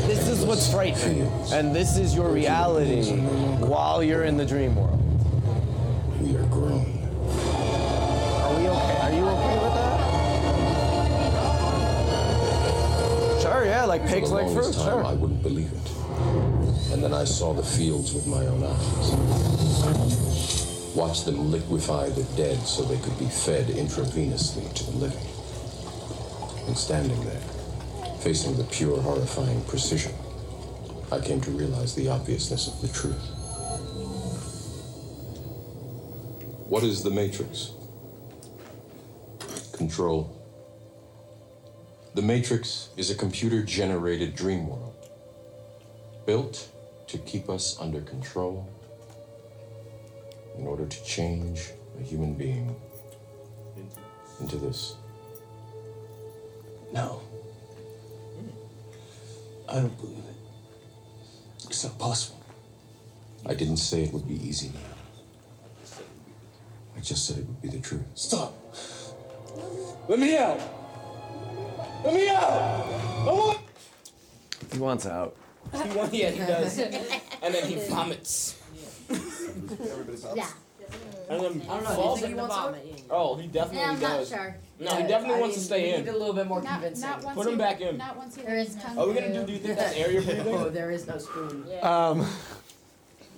this is what's frightening, and this is your reality while you're in the dream world. We okay? Are you okay with that? Sure, yeah, like pigs like fruit, time, sure. I wouldn't believe it. And then I saw the fields with my own eyes. Watched them liquefy the dead so they could be fed intravenously to the living. And standing there, facing the pure, horrifying precision, I came to realize the obviousness of the truth. What is the Matrix? Control. The Matrix is a computer generated dream world built to keep us under control in order to change a human being into this. No. I don't believe it. It's not possible. I didn't say it would be easy. now. I just said it would be the truth. Stop. Let me out. Let me out. I want. He wants out. He want, yeah, he does. and then he vomits. Yeah. And then I don't know. Do you falls think in he the wants vomit. out? Oh, he definitely Yeah, I'm not does. sure. No, he definitely I wants to stay we in. need a little bit more Not, convincing. not once Put he, him back in. Not once he There is learns tongue how Are we gonna do? Do you think that's air you're oh, there is no spoon. Yeah. Um,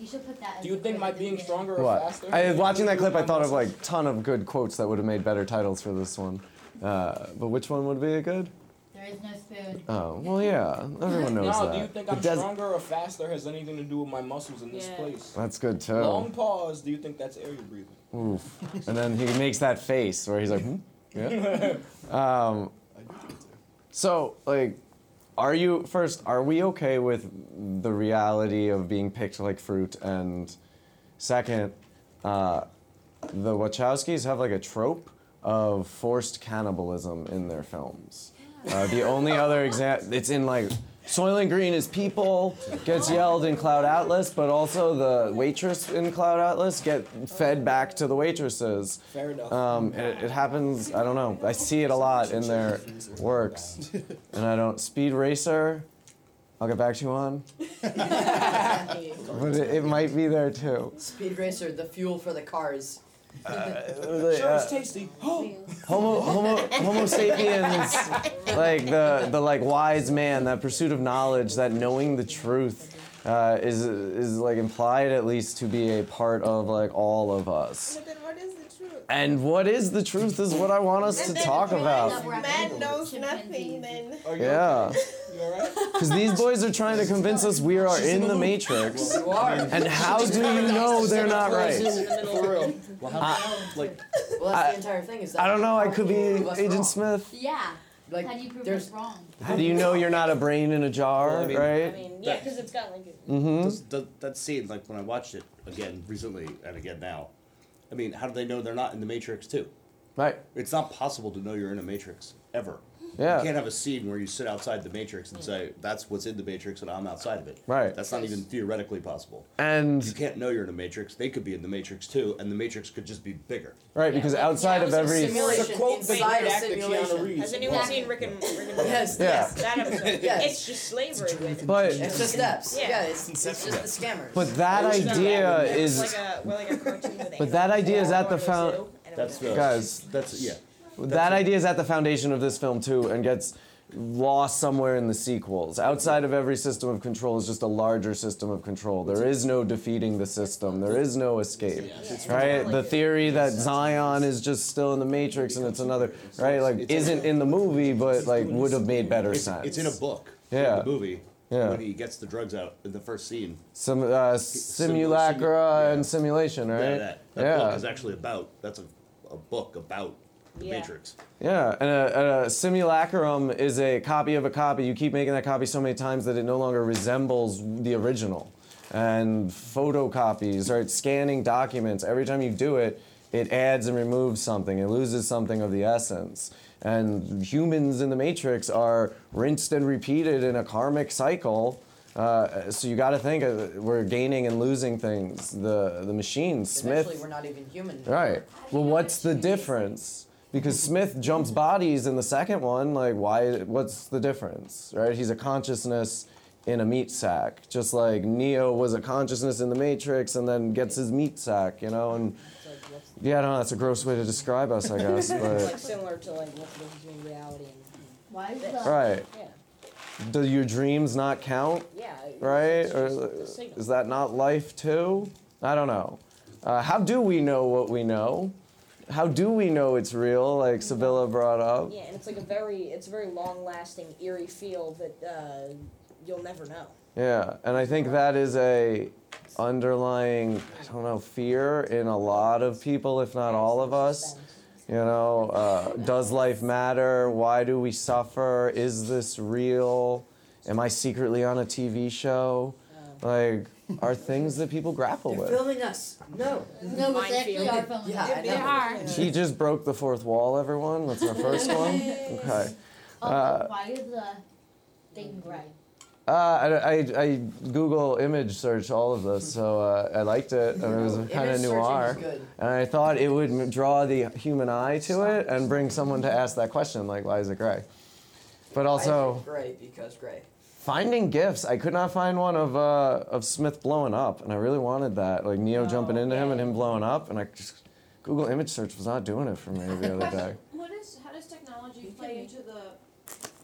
You should put that. Do you think my being stronger or what? faster? I watching that clip. I thought of muscles? like ton of good quotes that would have made better titles for this one. Uh, but which one would be a good? There is no spoon. Oh, well, yeah. Everyone knows No, that. do you think The I'm des- stronger or faster has anything to do with my muscles in this Yeah. place? That's good too. Long pause. Do you think that's air you're breathing? Oof. And then he makes that face where he's like, hmm? yeah. Um, so, like, are you first? Are we okay with the reality of being picked like fruit? And second, uh, the Wachowskis have like a trope of forced cannibalism in their films. Uh, the only other example, it's in like Soylent Green is people gets yelled in Cloud Atlas, but also the waitress in Cloud Atlas get fed back to the waitresses. Fair enough. Um, it, it happens. I don't know. I see it a lot in their works, and I don't. Speed Racer. I'll get back to you on, but it, it might be there too. Speed Racer, the fuel for the cars. Uh, Sure, it's tasty. Homo, homo, homo sapiens, like the, the like wise man, that pursuit of knowledge, that knowing the truth, uh, is is like implied at least to be a part of like all of us. But then what is the truth? And what is the truth is what I want us to And then talk about. Man knows nothing, then. Yeah, because these boys are trying to convince us we are in the matrix. And how do you know they're not right? For real. Well, how, like, Well, that's I- the entire thing. Is that I don't know. I could be Agent wrong. Smith. Yeah. Like, How do you prove there's- us wrong? How do you know you're not a brain in a jar, Well, I mean- I right? mean, yeah, because it's got like. a- Mm-hmm. does, does, that scene, like when I watched it again recently and again now, I mean, how do they know they're not in the Matrix too? Right. It's not possible to know you're in a Matrix ever. Yeah. You can't have a scene where you sit outside the Matrix and say, that's what's in the Matrix and I'm outside of it. Right. That's not even theoretically possible. And You can't know you're in a Matrix. They could be in the Matrix too, and the Matrix could just be bigger. right, because outside Yeah, of it's every simulation To quote the great actor Keanu simulation. Reeves. Has anyone Exactly. seen Rick and Rick and Yes. Yeah. Yes, that episode. Yes. It's just slavery with but It's the steps. Yeah. Yeah, it's, it's just the scammers. but that idea is like a, well, like a cartoon but that idea is at the animals found going to a zoo, and it That's was- the guys. That's yeah. That idea is at the foundation of this film too, and gets lost somewhere in the sequels. Outside of every system of control is just a larger system of control. There is no defeating the system. There is no escape. Right? The theory that Zion is just still in the Matrix and it's another right, like isn't in the movie, but like would have made better sense. it's in a book. Yeah. The movie. Yeah. When he gets the drugs out in the first scene. Some uh, simulacra and simulation, right? Yeah, that, that yeah. book is actually about. That's a, a book about the Yeah. Matrix. Yeah, and a, a simulacrum is a copy of a copy. You keep making that copy so many times that it no longer resembles the original. And photocopies, right? Scanning documents. Every time you do it, it adds and removes something. It loses something of the essence. And humans in the Matrix are rinsed and repeated in a karmic cycle. Uh, so you got to think uh, we're gaining and losing things. The the machines, Smith. Eventually, we're not even human. Right. Well, what's the difference? Because Smith jumps bodies in the second one. Like, why? What's the difference? Right? He's a consciousness in a meat sack, just like Neo was a consciousness in the Matrix, and then gets his meat sack. You know, and yeah, I don't know. That's a gross way to describe us, I guess. like But similar to like what's the difference between reality and Why is this. the right. Yeah. Do your dreams not count? Yeah. Right? Or just a signal. is that not life too? I don't know. Uh, how do we know what we know? How do we know it's real? Like Sibylla brought up. Yeah, and it's like a very it's a very long lasting eerie feel that uh, you'll never know. Yeah, and I think that is a underlying, I don't know, fear in a lot of people, if not all of us. You know, uh, does life matter? Why do we suffer? Is this real? Am I secretly on a TV show? Like, are things that people grapple They're with. filming us. No. No, but they actually are filming. Yeah, I They know. are. He just broke the fourth wall, everyone. That's our first one. Okay. Also, Uh, why is the thing gray? Uh, I, I, I Google image search all of this, so uh, I liked it, and it was kind of Image searching noir. is good. And I thought it would m- draw the human eye to it and bring someone to ask that question, like, why is it gray? But I also, think gray because gray. Finding gifts. I could not find one of uh, of Smith blowing up, and I really wanted that, like Neo jumping into him and him blowing up, and I just Google image search was not doing it for me the other day. What is how does technology play into the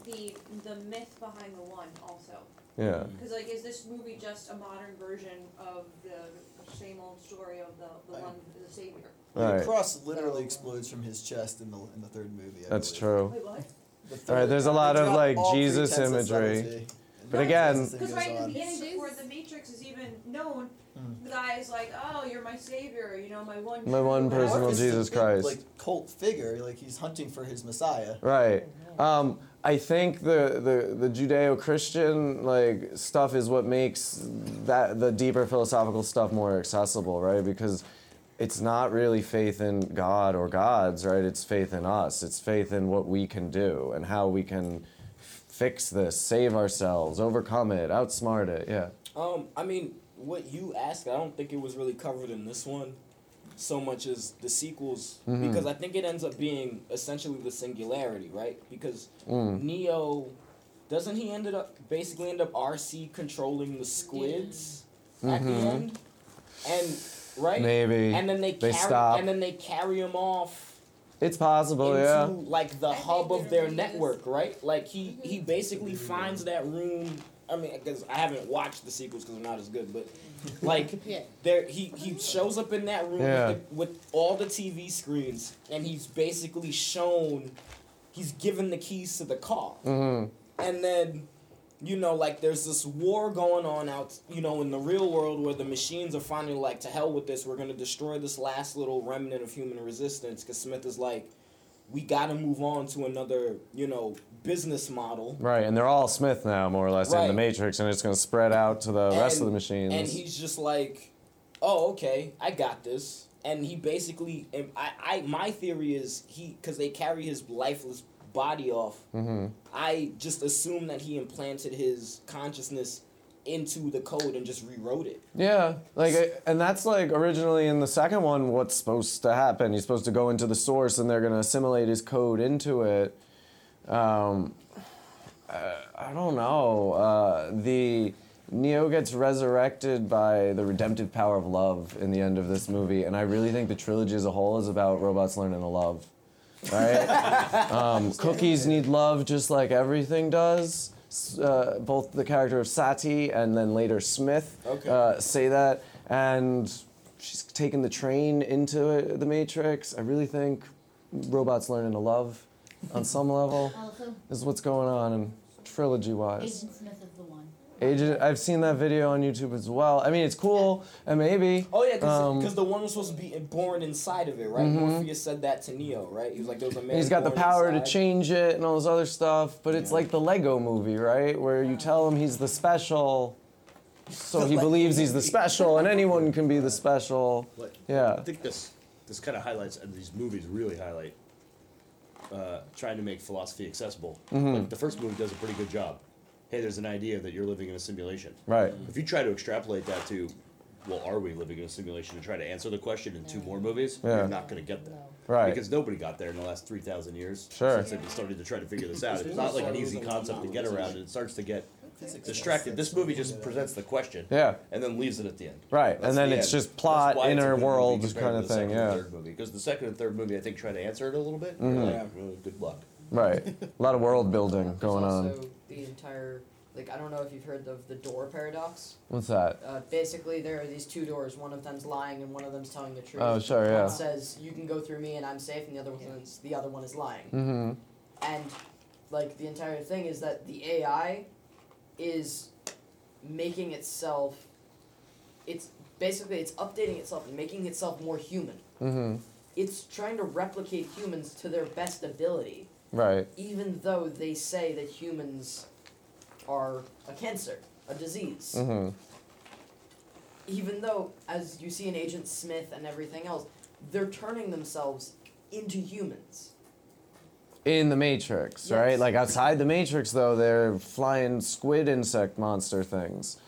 the the myth behind the one also? Yeah. Because like, is this movie just a modern version of the same old story of the the one the savior? Right. The cross literally explodes from his chest in the in the third movie. I That's believe. true. Wait, what? The All right, there's a lot of like Jesus tenths of imagery. Subtlety. But again, Because right in the beginning, before the Matrix is even known, Hmm. the guy is like, "Oh, you're my savior. You know, my one." My one personal Morpheus is a Jesus big, Christ. Like cult figure, like he's hunting for his Messiah. Right. Um, I think the, the, the Judeo-Christian like stuff is what makes that the deeper philosophical stuff more accessible, right? Because it's not really faith in God or gods, right? It's faith in us. It's faith in what we can do and how we can f- fix this, save ourselves, overcome it, outsmart it. Yeah. Um, I mean, what you asked, I don't think it was really covered in this one so much as the sequels, Mhm. because I think it ends up being essentially the singularity, right? Because Mm. Neo, doesn't he ended up basically end up RC controlling the squids at the Mhm. end, and right? Maybe. And then they They carry, stop. and then they carry him off It's possible, into yeah. like the hub of their network, right? Like he he basically finds that room. I mean, because I haven't watched the sequels because they're not as good, but like Yeah. there he he shows up in that room Yeah. with, the, with all the TV screens, and he's basically shown he's given the keys to the car, hmm and then. You know, like there's this war going on out, you know, in the real world where the machines are finally like, to hell with this, we're gonna destroy this last little remnant of human resistance. Because Smith is like, we gotta move on to another, you know, business model. Right, and they're all Smith now, more or less, in the Matrix, and it's going to spread out to the rest of the machines. And he's just like, oh, okay, I got this. And he basically, and I, I, my theory is he, because they carry his lifeless body off. hmm I just assume that he implanted his consciousness into the code and just rewrote it. Yeah, like, and that's like originally in the second one, what's supposed to happen? He's supposed to go into the source, and they're gonna assimilate his code into it. Um, uh, I don't know. Uh, the Neo gets resurrected by the redemptive power of love in the end of this movie, and I really think the trilogy as a whole is about robots learning to love. Right? um, cookies need love just like everything does. Uh, both the character of Sati and then later Smith Okay. uh, say that, and she's taken the train into it, the Matrix. I really think robots learning to love on some level Also, is what's going on in trilogy-wise. Agent Smith is the one. Agent, I've seen that video on YouTube as well. I mean, it's cool, and maybe. Oh yeah, because um, the one was supposed to be born inside of it, right? Mhm. Morpheus said that to Neo, right? He was like, "There was a man." He's got the power inside. to change it and all this other stuff, but it's like the Lego movie, right? Where you tell him he's the special, so he believes he's the special, and anyone can be the special. But Yeah. I think this this kind of highlights, and these movies really highlight uh, trying to make philosophy accessible. Mhm. Like, the first movie does a pretty good job. Hey, there's an idea that you're living in a simulation. Right. If you try to extrapolate that to, well, are we living in a simulation, and try to answer the question in two more movies, Yeah. you're not going to get there. Right. Because nobody got there in the last three thousand years. Sure. Since they started to try to figure this out. It's not like an easy concept to get around. And it starts to get distracted. This movie just presents the question. Yeah. And then leaves it at the end. Right, That's and then the it's end. just plot, why it's a inner world kind of thing, yeah. third movie. Because the second and third movie, I think, try to answer it a little bit. Mhm. Like, "Oh, good luck. Right. A lot of world building going There's on. Also the entire like I don't know if you've heard of the door paradox. What's that? Uh, basically, there are these two doors. One of them's lying, and one of them's telling the truth. Oh, sure, One yeah. says you can go through me and I'm safe, and the other one is the other one is lying. Mm-hmm. And like the entire thing is that the AI is making itself. It's basically it's updating itself and making itself more human. Mm-hmm. It's trying to replicate humans to their best ability, Right. even though they say that humans are a cancer, a disease. Mm-hmm. Even though, as you see in Agent Smith and everything else, they're turning themselves into humans. In the Matrix, right? Like outside the Matrix, though, they're flying squid insect monster things.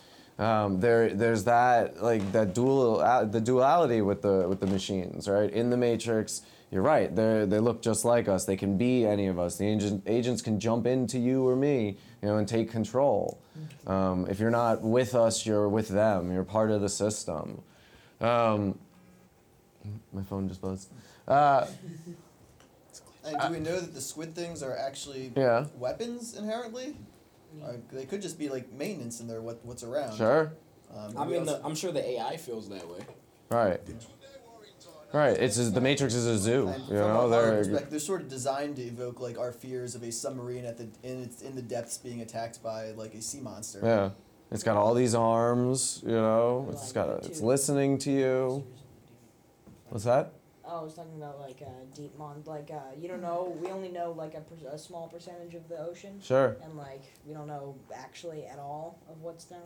Um, there, there's that like that dual, uh, the duality with the with the machines, right? In the Matrix, you're right. They they look just like us. They can be any of us. The agent, agents can jump into you or me, you know, and take control. Um, if you're not with us, you're with them. You're part of the system. Um, my phone just buzzed. Uh, And do we know that the squid things are actually Yeah. weapons inherently? Or they could just be like maintenance in there. What what's around? Sure. Um, I mean, the, I'm sure the AI feels that way. Right. Right. It's just, the Matrix is a zoo. And You know, they're they're sort of designed to evoke like our fears of a submarine at the in its in the depths being attacked by like a sea monster. yeah. It's got all these arms. You know, it's got a, it's listening to you. What's that? Oh, I was talking about like uh, deep mon, like uh, you don't know. We only know like a, per- a small percentage of the ocean. Sure. And like we don't know actually at all of what's down,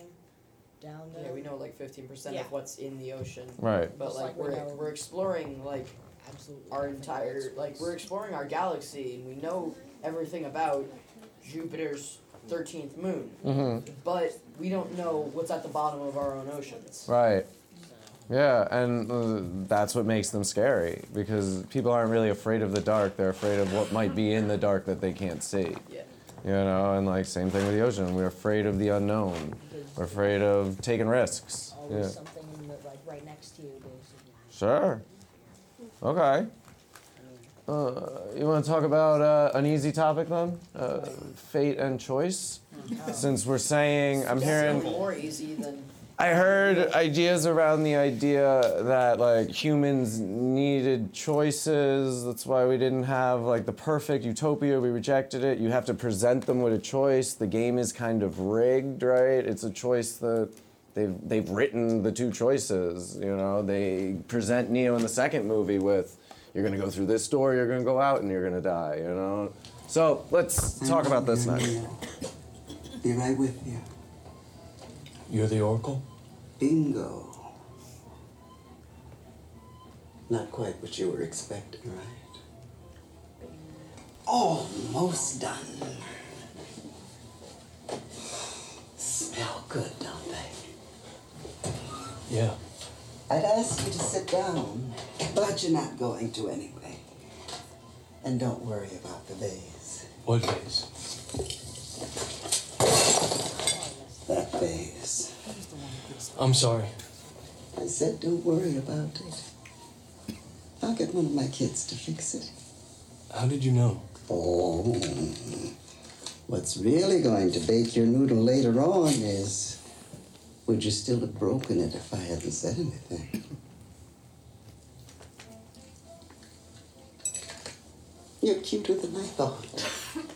down there. Yeah, we know like fifteen percent Yeah. of what's in the ocean. Right. But Just like, like we we're know- we're exploring like absolutely our entire like we're exploring our galaxy and we know everything about Jupiter's thirteenth moon. Mhm. But we don't know what's at the bottom of our own oceans. Right. Yeah, and uh, that's what makes them scary because people aren't really afraid of the dark. They're afraid of what might be in the dark that they can't see. Yeah. You know, and like same thing with the ocean. We're afraid of the unknown. We're afraid of taking risks. Always Yeah. something in the, like right next to you, basically. Sure. Okay. Uh, you want to talk about uh, an easy topic then? Uh, fate and choice? Since we're saying, I'm hearing. more easy than I heard ideas around the idea that like humans needed choices. That's why we didn't have like the perfect utopia. We rejected it. You have to present them with a choice. The game is kind of rigged, right? It's a choice that they've they've written the two choices. You know, they present Neo in the second movie with you're gonna go through this door, you're gonna go out, and you're gonna die. You know. So let's talk about this next. Be right with you. You're the Oracle? Bingo. Not quite what you were expecting, right? Almost done. Smell good, don't they? Yeah. I'd ask you to sit down, but you're not going to anyway. And don't worry about the vase. What vase? That vase. I'm sorry. I said don't worry about it. I'll get one of my kids to fix it. How did you know? Oh, what's really going to bake your noodle later on is would you still have broken it if I hadn't said anything? You're cuter than I thought.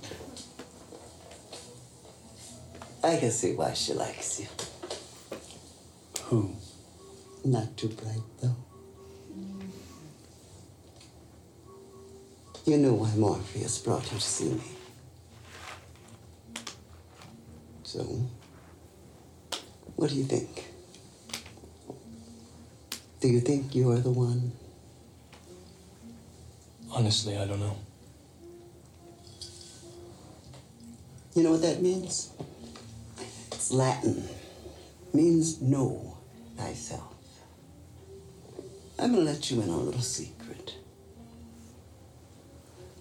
I can see why she likes you. Who? Not too bright, though. You know why Morpheus brought you to see me. So, what do you think? Do you think you're the one? Honestly, I don't know. You know what that means? Latin. Means know thyself. I'm gonna let you in on a little secret.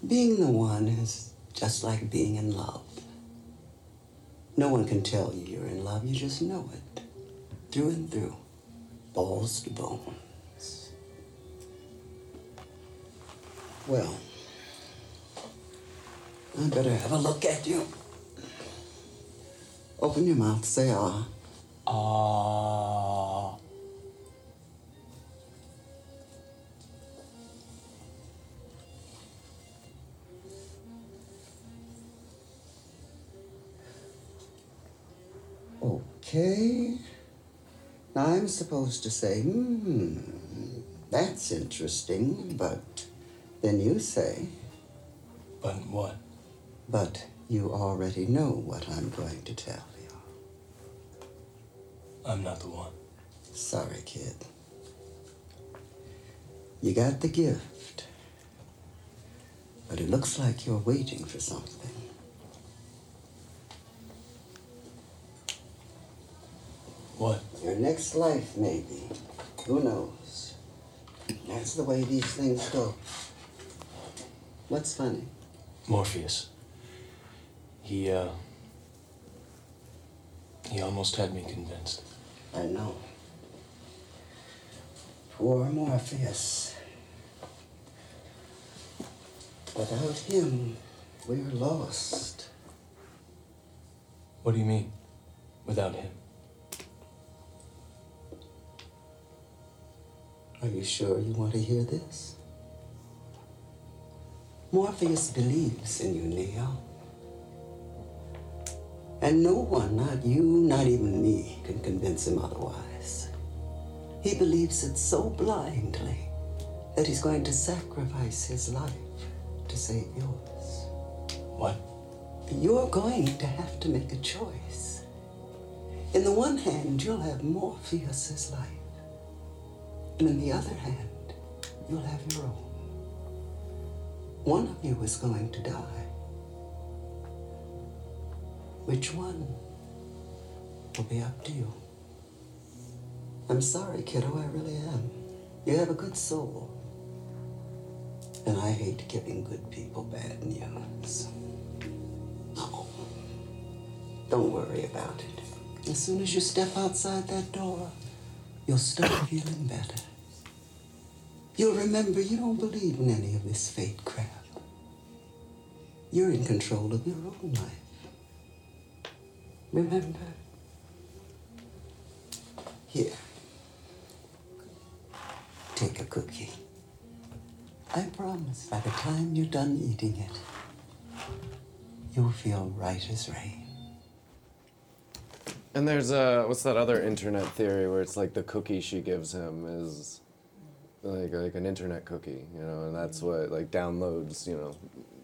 Being the one is just like being in love. No one can tell you you're in love, you just know it. Through and through. Balls to bones. Well, I better have a look at you. Open your mouth, say ah. Ah. Okay. Now I'm supposed to say, hmm, that's interesting, but then you say, But what? but you already know what I'm going to tell you. I'm not the one. Sorry, kid. You got the gift, but it looks like you're waiting for something. What? Your next life, maybe. Who knows? That's the way these things go. What's funny? Morpheus. He, uh. He almost had me convinced. I know. Poor Morpheus. Without him, we're lost. What do you mean? Without him? Are you sure you want to hear this? Morpheus believes in you, Neo. And no one, not you, not even me, can convince him otherwise. He believes it so blindly that he's going to sacrifice his life to save yours. What? You're going to have to make a choice. In the one hand, you'll have Morpheus's life. And in the other hand, you'll have your own. One of you is going to die. Which one will be up to you. I'm sorry, kiddo, I really am. You have a good soul. And I hate giving good people bad news. Oh, don't worry about it. As soon as you step outside that door, you'll start feeling better. You'll remember you don't believe in any of this fate crap. You're in control of your own life. Remember? Here. Take a cookie. I promise by the time you're done eating it, you'll feel right as rain. And there's a what's that other internet theory where it's like the cookie she gives him is like like an internet cookie, you know, and that's what like downloads, you know,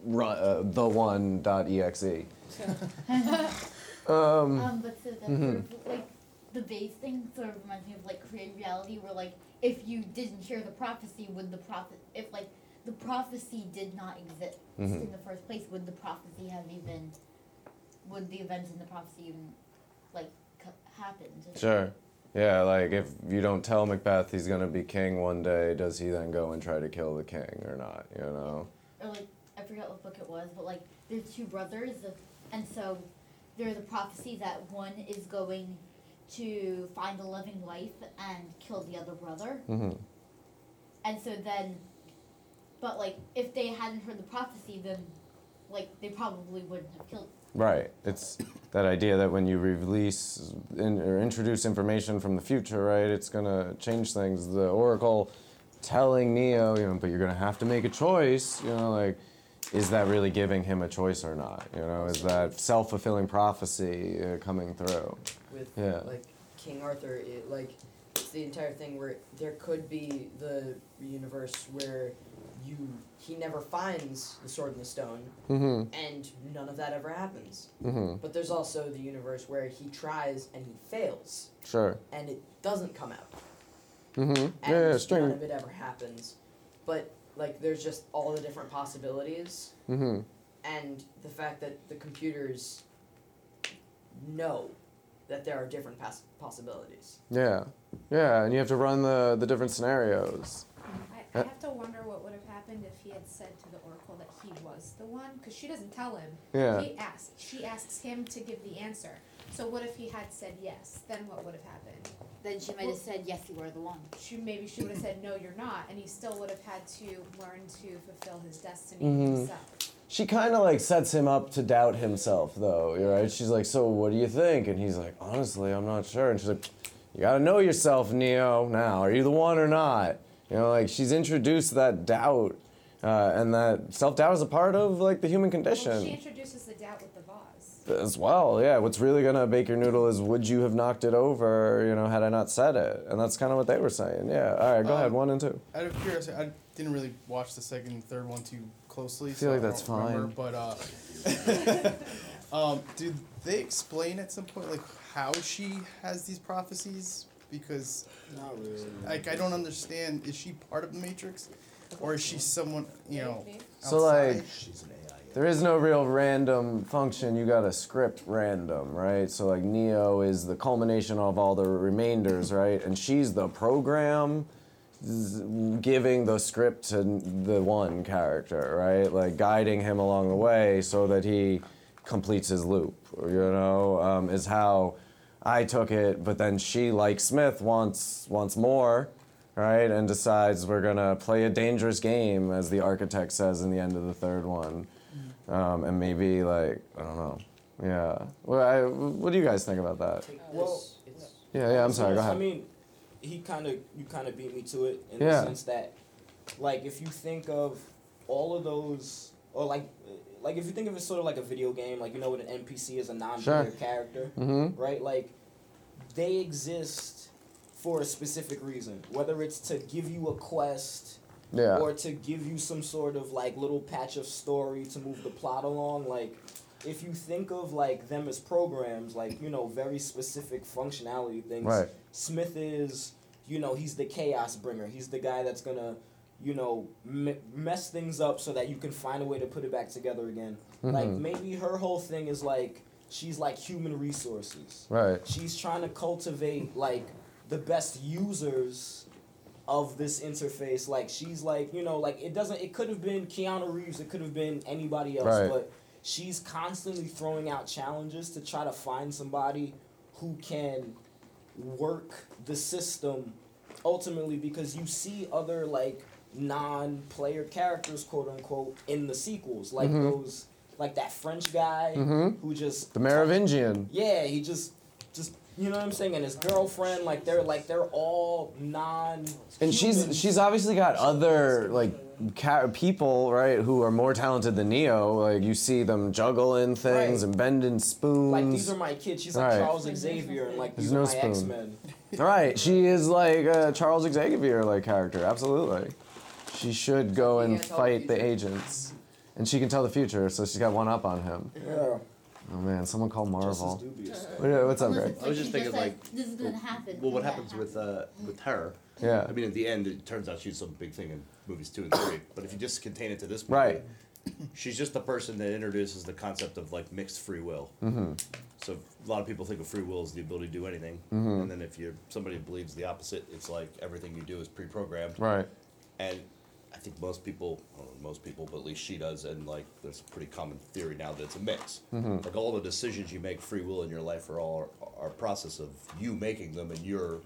run, uh, the one dot exe. um, Um, but so that's mhm. sort of like the base thing sort of reminds me of like created reality, where like if you didn't hear the prophecy, would the prophet if like the prophecy did not exist Mhm. in the first place, would the prophecy have even would the events in the prophecy even like c- happened? Sure. Yeah, like if you don't tell Macbeth he's gonna be king one day, does he then go and try to kill the king or not? You know. or like I forget what book it was, but like there's two brothers, and so there's a prophecy that one is going to find a loving wife and kill the other brother, hmm and so then, but like if they hadn't heard the prophecy, then like they probably wouldn't have killed. Right. It's that idea that when you release in, or introduce information from the future, right, it's gonna change things. The Oracle telling Neo, you know, but you're gonna have to make a choice. You know, like, is that really giving him a choice or not? You know, is that self-fulfilling prophecy uh, coming through? with Yeah. like King Arthur, it, like it's the entire thing where there could be the universe where you he never finds the sword in the stone, Mhm. and none of that ever happens. Mhm. But there's also the universe where he tries and he fails, Sure. and it doesn't come out, Mm-hmm. and Yeah, yeah, none of it ever happens. But like, there's just all the different possibilities, Mm-hmm. and the fact that the computers know that there are different pos- possibilities. Yeah. Yeah, and you have to run the the different scenarios. I, I have to wonder what would have happened if he had said to the oracle that he was the one, because she doesn't tell him. Yeah. He asks. She asks him to give the answer. So what if he had said yes? Then what would have happened? Then she might have said yes, you are the one. She maybe she would have said no, you're not, and he still would have had to learn to fulfill his destiny Mhm. himself. She kind of like sets him up to doubt himself, though. You're right. She's like, "So, what do you think?" And he's like, "Honestly, I'm not sure." And she's like, "You gotta know yourself, Neo. Now, are you the one or not?" You know, like she's introduced that doubt, uh, and that self doubt is a part of like the human Well, condition. she introduces the doubt with the vase. As well. Yeah, what's really gonna bake your noodle is would you have knocked it over, you know, had I not said it? And that's kind of what they were saying. Yeah. All right, go Um, ahead, one and two. Out of curiosity, I didn't really watch the second and third one too closely. I feel so like that's don't remember, fine. But uh, um, did they explain at some point like how she has these prophecies? Because Not really. like I don't understand. Is she part of the Matrix, or is she someone you know? So like, outside? There is no real random function. You got to script random, right? So like Neo is the culmination of all the remainders, right? And she's the program giving the script to the one character, right? Like guiding him along the way so that he completes his loop. You know, um, is how I took it. But then she, like Smith, wants wants more, right? And decides we're gonna play a dangerous game, as the architect says in the end of the third one. Um, and maybe like I don't know. Yeah. Well, I, what do you guys think about that? Well, Yeah, yeah. I'm sorry. Go ahead. I mean, he kind of you kind of beat me to it in Yeah. the sense that, like, if you think of all of those, or like, like if you think of it sort of like a video game, like you know what an NPC is a non-player Sure. character, Mhm. right? Like, they exist for a specific reason, whether it's to give you a quest. Yeah. Or to give you some sort of like little patch of story to move the plot along, like if you think of like them as programs, like you know, very specific functionality things. Right. Smith is, you know, he's the chaos bringer. He's the guy that's gonna, you know, m- mess things up so that you can find a way to put it back together again. Like Mhm. maybe her whole thing is like she's like human resources. Right. She's trying to cultivate like the best users of this interface. Like she's like, you know, like it doesn't it could have been Keanu Reeves, it could have been anybody else, Right. but she's constantly throwing out challenges to try to find somebody who can work the system ultimately because you see other like non-player characters quote unquote in the sequels like Mhm. those like that french guy Mhm. who just The Merovingian. yeah, he just, just you know what I'm saying, and his girlfriend, like they're like they're all non. And she's she's obviously got other like ca- people right who are more talented than Neo. Like you see them juggling things Right. and bending spoons. Like these are my kids. She's like Right. Charles Xavier, and like There's these no are my spoon. X Men. Right, she is like a Charles Xavier like character. Absolutely, she should go and can't tell the fight the agents, and she can tell the future, so she's got one up on him. Yeah. Oh man, someone called Marvel. What- What's up, Greg? I was just thinking like, "This is gonna happen, Well, what that happens with uh, with her? Yeah. I mean, at the end, it turns out she's some big thing in movies two and three. But if you just contain it to this movie, Right. she's just the person that introduces the concept of like mixed free will. Mhm. So a lot of people think of free will as the ability to do anything, Mhm. and then if you're somebody who believes the opposite, it's like everything you do is pre-programmed. Right. And I think most people, I don't know most people, but at least she does, and like there's a pretty common theory now that it's a mix. Mhm. Like all the decisions you make free will in your life are all are a process of you making them, and you're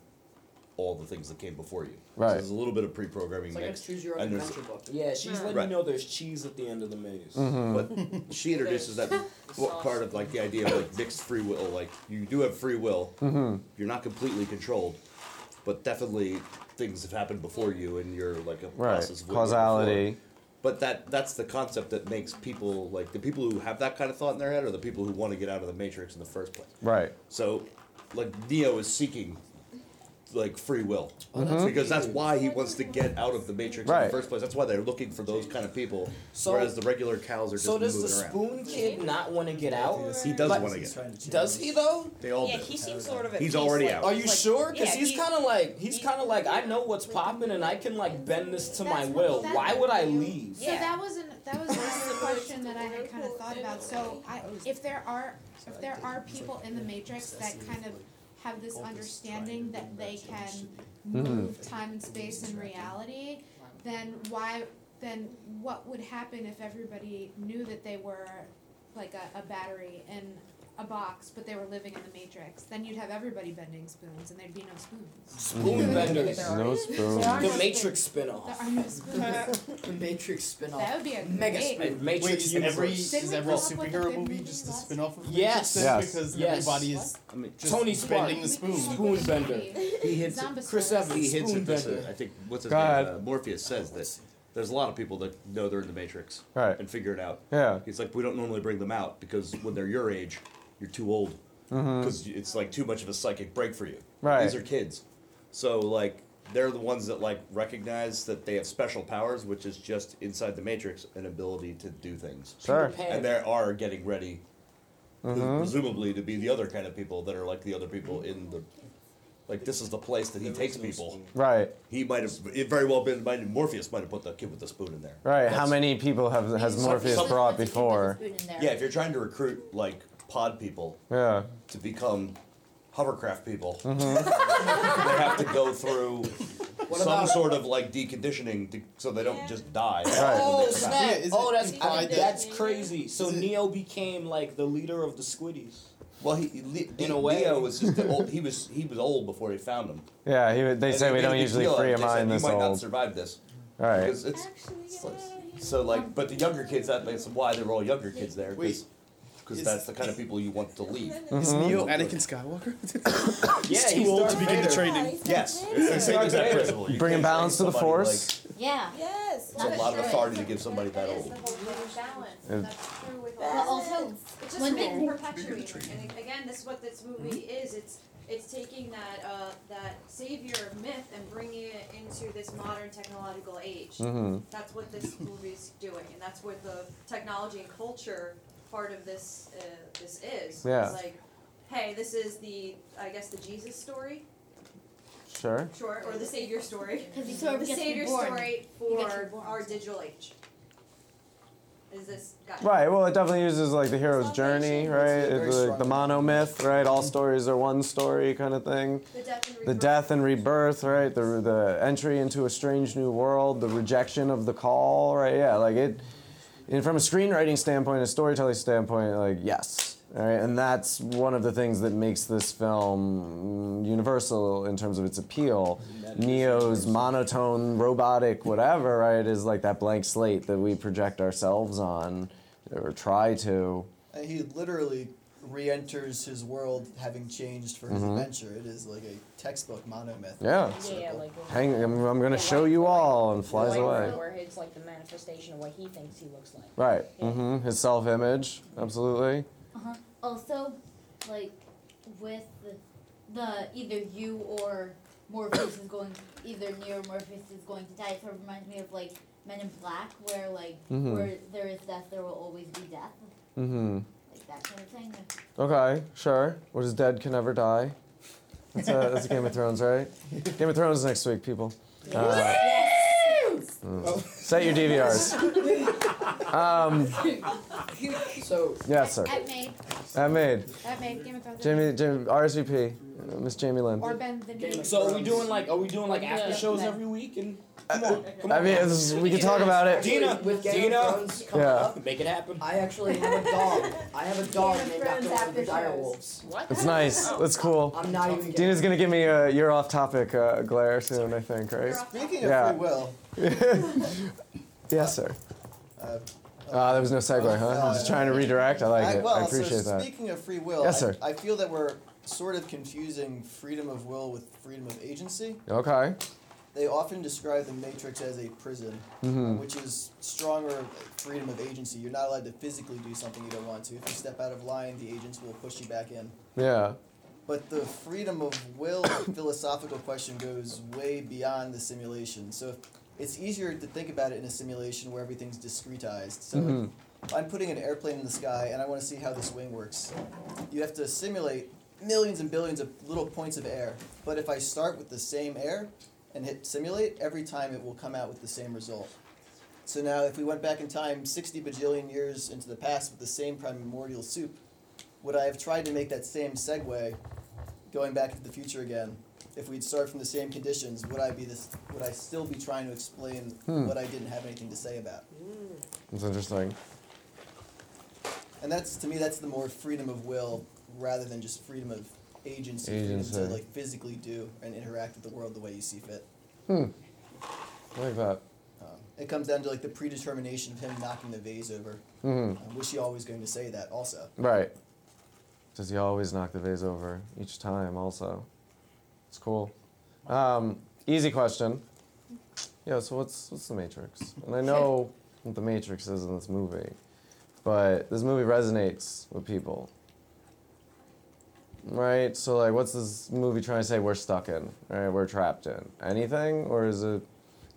all the things that came before you. Right. So there's a little bit of pre-programming It's like a mixed. choose your own adventure book. Yeah, she's letting Right. you know there's cheese at the end of the maze. Mm-hmm. But she introduces that book part of like the idea of like mixed free will. Like you do have free will. Mm-hmm. You're not completely controlled, but definitely things have happened before you, and you're like a Right. process of what you did Causality. But that that's the concept that makes people like the people who have that kind of thought in their head are the people who want to get out of the matrix in the first place. Right. So, like Neo is seeking like free will uh-huh. that's because that's why he wants to get out of the matrix in the first place. That's why they're looking for those kind of people, So- whereas the regular cows are just So does the moving around. spoon kid not want to get out? He does Like- want to get. Does he though? They all yeah, do. he seems sort of. At He's peace, already like- out. Are you like- sure? Because yeah, he's he- kind of like he's kind of like I know what's popping and I can like bend this to my will. Why would I leave? So that wasn't that was also the question that I had kind of thought about. So I, if there are if there are people in the Matrix that kind of have this understanding that they can move mm-hmm. time and space and reality, then why then what would happen if everybody knew that they were like a, a battery in a box, but they were living in the Matrix? Then you'd have everybody bending spoons, and there'd be no spoons. Spoon benders. No spoons. The Matrix spinoff. There are no spoons. the Matrix spin-off. That would be a mega great- spin. Matrix Wait, is every is every superhero movie just a spin-off of Yes. Matrix? Yes. Because Yes. everybody is I mean, just Tony Stark. bending the spoon. Spoon bender. He hints. Zombie Chris. Evans. He hints Spoon bender. I think what's his Go name? Uh, Morpheus says that there's a lot of people that know they're in the Matrix Right. and figure it out. Yeah. He's like, we don't normally bring them out because when they're your age, you're too old. Because it's like too much of a psychic break for you. Mm-hmm. Right. These are kids. So like they're the ones that like recognize that they have special powers, which is just inside the Matrix an ability to do things. Sure. And they are getting ready, Mhm. presumably, to be the other kind of people that are like the other people in the. Like this is the place that he takes people. Right. He might have. It very well been. Might, Morpheus might have put the kid with the spoon in there. Right. How many people have has Morpheus some- brought before? Yeah, if you're trying to recruit like pod people Yeah. to become hovercraft people, Mhm. they have to go through What some about- sort of like deconditioning to, so they don't just die. Right. Oh when they come out. snap! Yeah, is oh, that's implied that- that's crazy. So Is it- Neo became like the leader of the Squiddies. Well, he, Le- In a way. Leo was just old. He was he was old before he found him. Yeah. He, would- they And say they we don't usually deal free it. a mind this old. You might not survive this. Right. Because it's so like, but the younger kids. That, that's why they were all younger kids there. Wait. Because that's the kind of people you want to leave. Is Mhm. Neo Anakin Skywalker? Yeah, too he's old Darth to begin the Vader. training. Yes, it's the same exact principle. You Bringing can't balance to the somebody, force. Yeah. Yes. Like, it's a lot of authority to give somebody that That is old. the whole point balance. Yeah. That's true with But also, It's just when really they- perpetuating. And again, this is what this movie is. It's it's taking that uh, that savior myth and bringing it into this modern technological age. Mhm. That's what this movie's doing, and that's what the technology and culture part of this uh, this is. Yeah. It's like, hey, this is the I guess the Jesus story, Sure. sure, or the savior story. 'Cause he sort of the savior story for our digital age. Is this guy? Right. Well, it definitely uses like the hero's journey, right? Very It's like the mono myth, right? All stories are one story, kind of thing. The death and The rebirth. death and rebirth, right? The the entry into a strange new world, the rejection of the call, right? Yeah, like it. And from a screenwriting standpoint, a storytelling standpoint, like yes, all right, and that's one of the things that makes this film universal in terms of its appeal. Neo's monotone, robotic, whatever, right, is like that blank slate that we project ourselves on, or try to. And he literally re-enters his world having changed for his Mhm. adventure. It is like a textbook monomyth. Yeah. Yeah, like Hang, I'm, I'm gonna Yeah, show like- you all, and flies away. Where it's like the manifestation of what he thinks he looks like. Right. Yeah. hmm His self-image, absolutely. Uh-huh. Also, like with the, the either you or Morpheus is going either Neo or Morpheus is going to die. It sort of reminds me of like Men in Black, where like Mhm. where there is death, there will always be death, hmm like that kind of thing. Okay, sure. What is dead can never die. That's a, that's a Game of Thrones, right? Game of Thrones next week, people. Uh, mm. Set your DVRs. Um, So yes, sir. At May. That made. That made Game of Thrones. Jamie, Jamie, RSVP, uh, Miss Jamie Lynn. Or Ben the New. So are we doing like are we doing like after shows every week and come on, come I on. mean, it's, we can talk about it. Dina, with Game Dina, of Thrones coming Yeah. up, make it happen. I actually have a dog. I have a dog named after Thrones one of the dire shows. wolves. It's nice. That's cool. I'm not even kidding. Dina's gonna give me a you're off topic uh, glare soon, I think, right? Speaking of Yeah. free will, Yes, sir. Uh, Uh, there was no segue, huh? I'm just trying to redirect. I like it. well, I appreciate so that. speaking of free will, Yes, I, sir. I feel that we're sort of confusing freedom of will with freedom of agency. Okay. They often describe the Matrix as a prison, Mhm. which is stronger freedom of agency. You're not allowed to physically do something you don't want to. If you step out of line, the agents will push you back in. Yeah. But the freedom of will philosophical question goes way beyond the simulation. So it's easier to think about it in a simulation where everything's discretized. So Mhm. if I'm putting an airplane in the sky and I want to see how this wing works. You have to simulate millions and billions of little points of air. But if I start with the same air and hit simulate, every time it will come out with the same result. So now if we went back in time 60 bajillion years into the past with the same primordial soup, would I have tried to make that same segue going back into the future again? If we'd start from the same conditions, would I be this would I still be trying to explain Hmm. what I didn't have anything to say about? It's interesting. And that's to me that's the more freedom of will rather than just freedom of agency, Agency. to like physically do and interact with the world the way you see fit. Hmm. I like that. Um, it comes down to like the predetermination of him knocking the vase over. Um, was she always going to say that also? Right. Does he always knock the vase over each time? Also, it's cool. Um, easy question. Yeah. So what's what's the Matrix? And I know what the Matrix is in this movie, but this movie resonates with people. Right. So like, what's this movie trying to say? We're stuck in. Right. We're trapped in anything, or is it?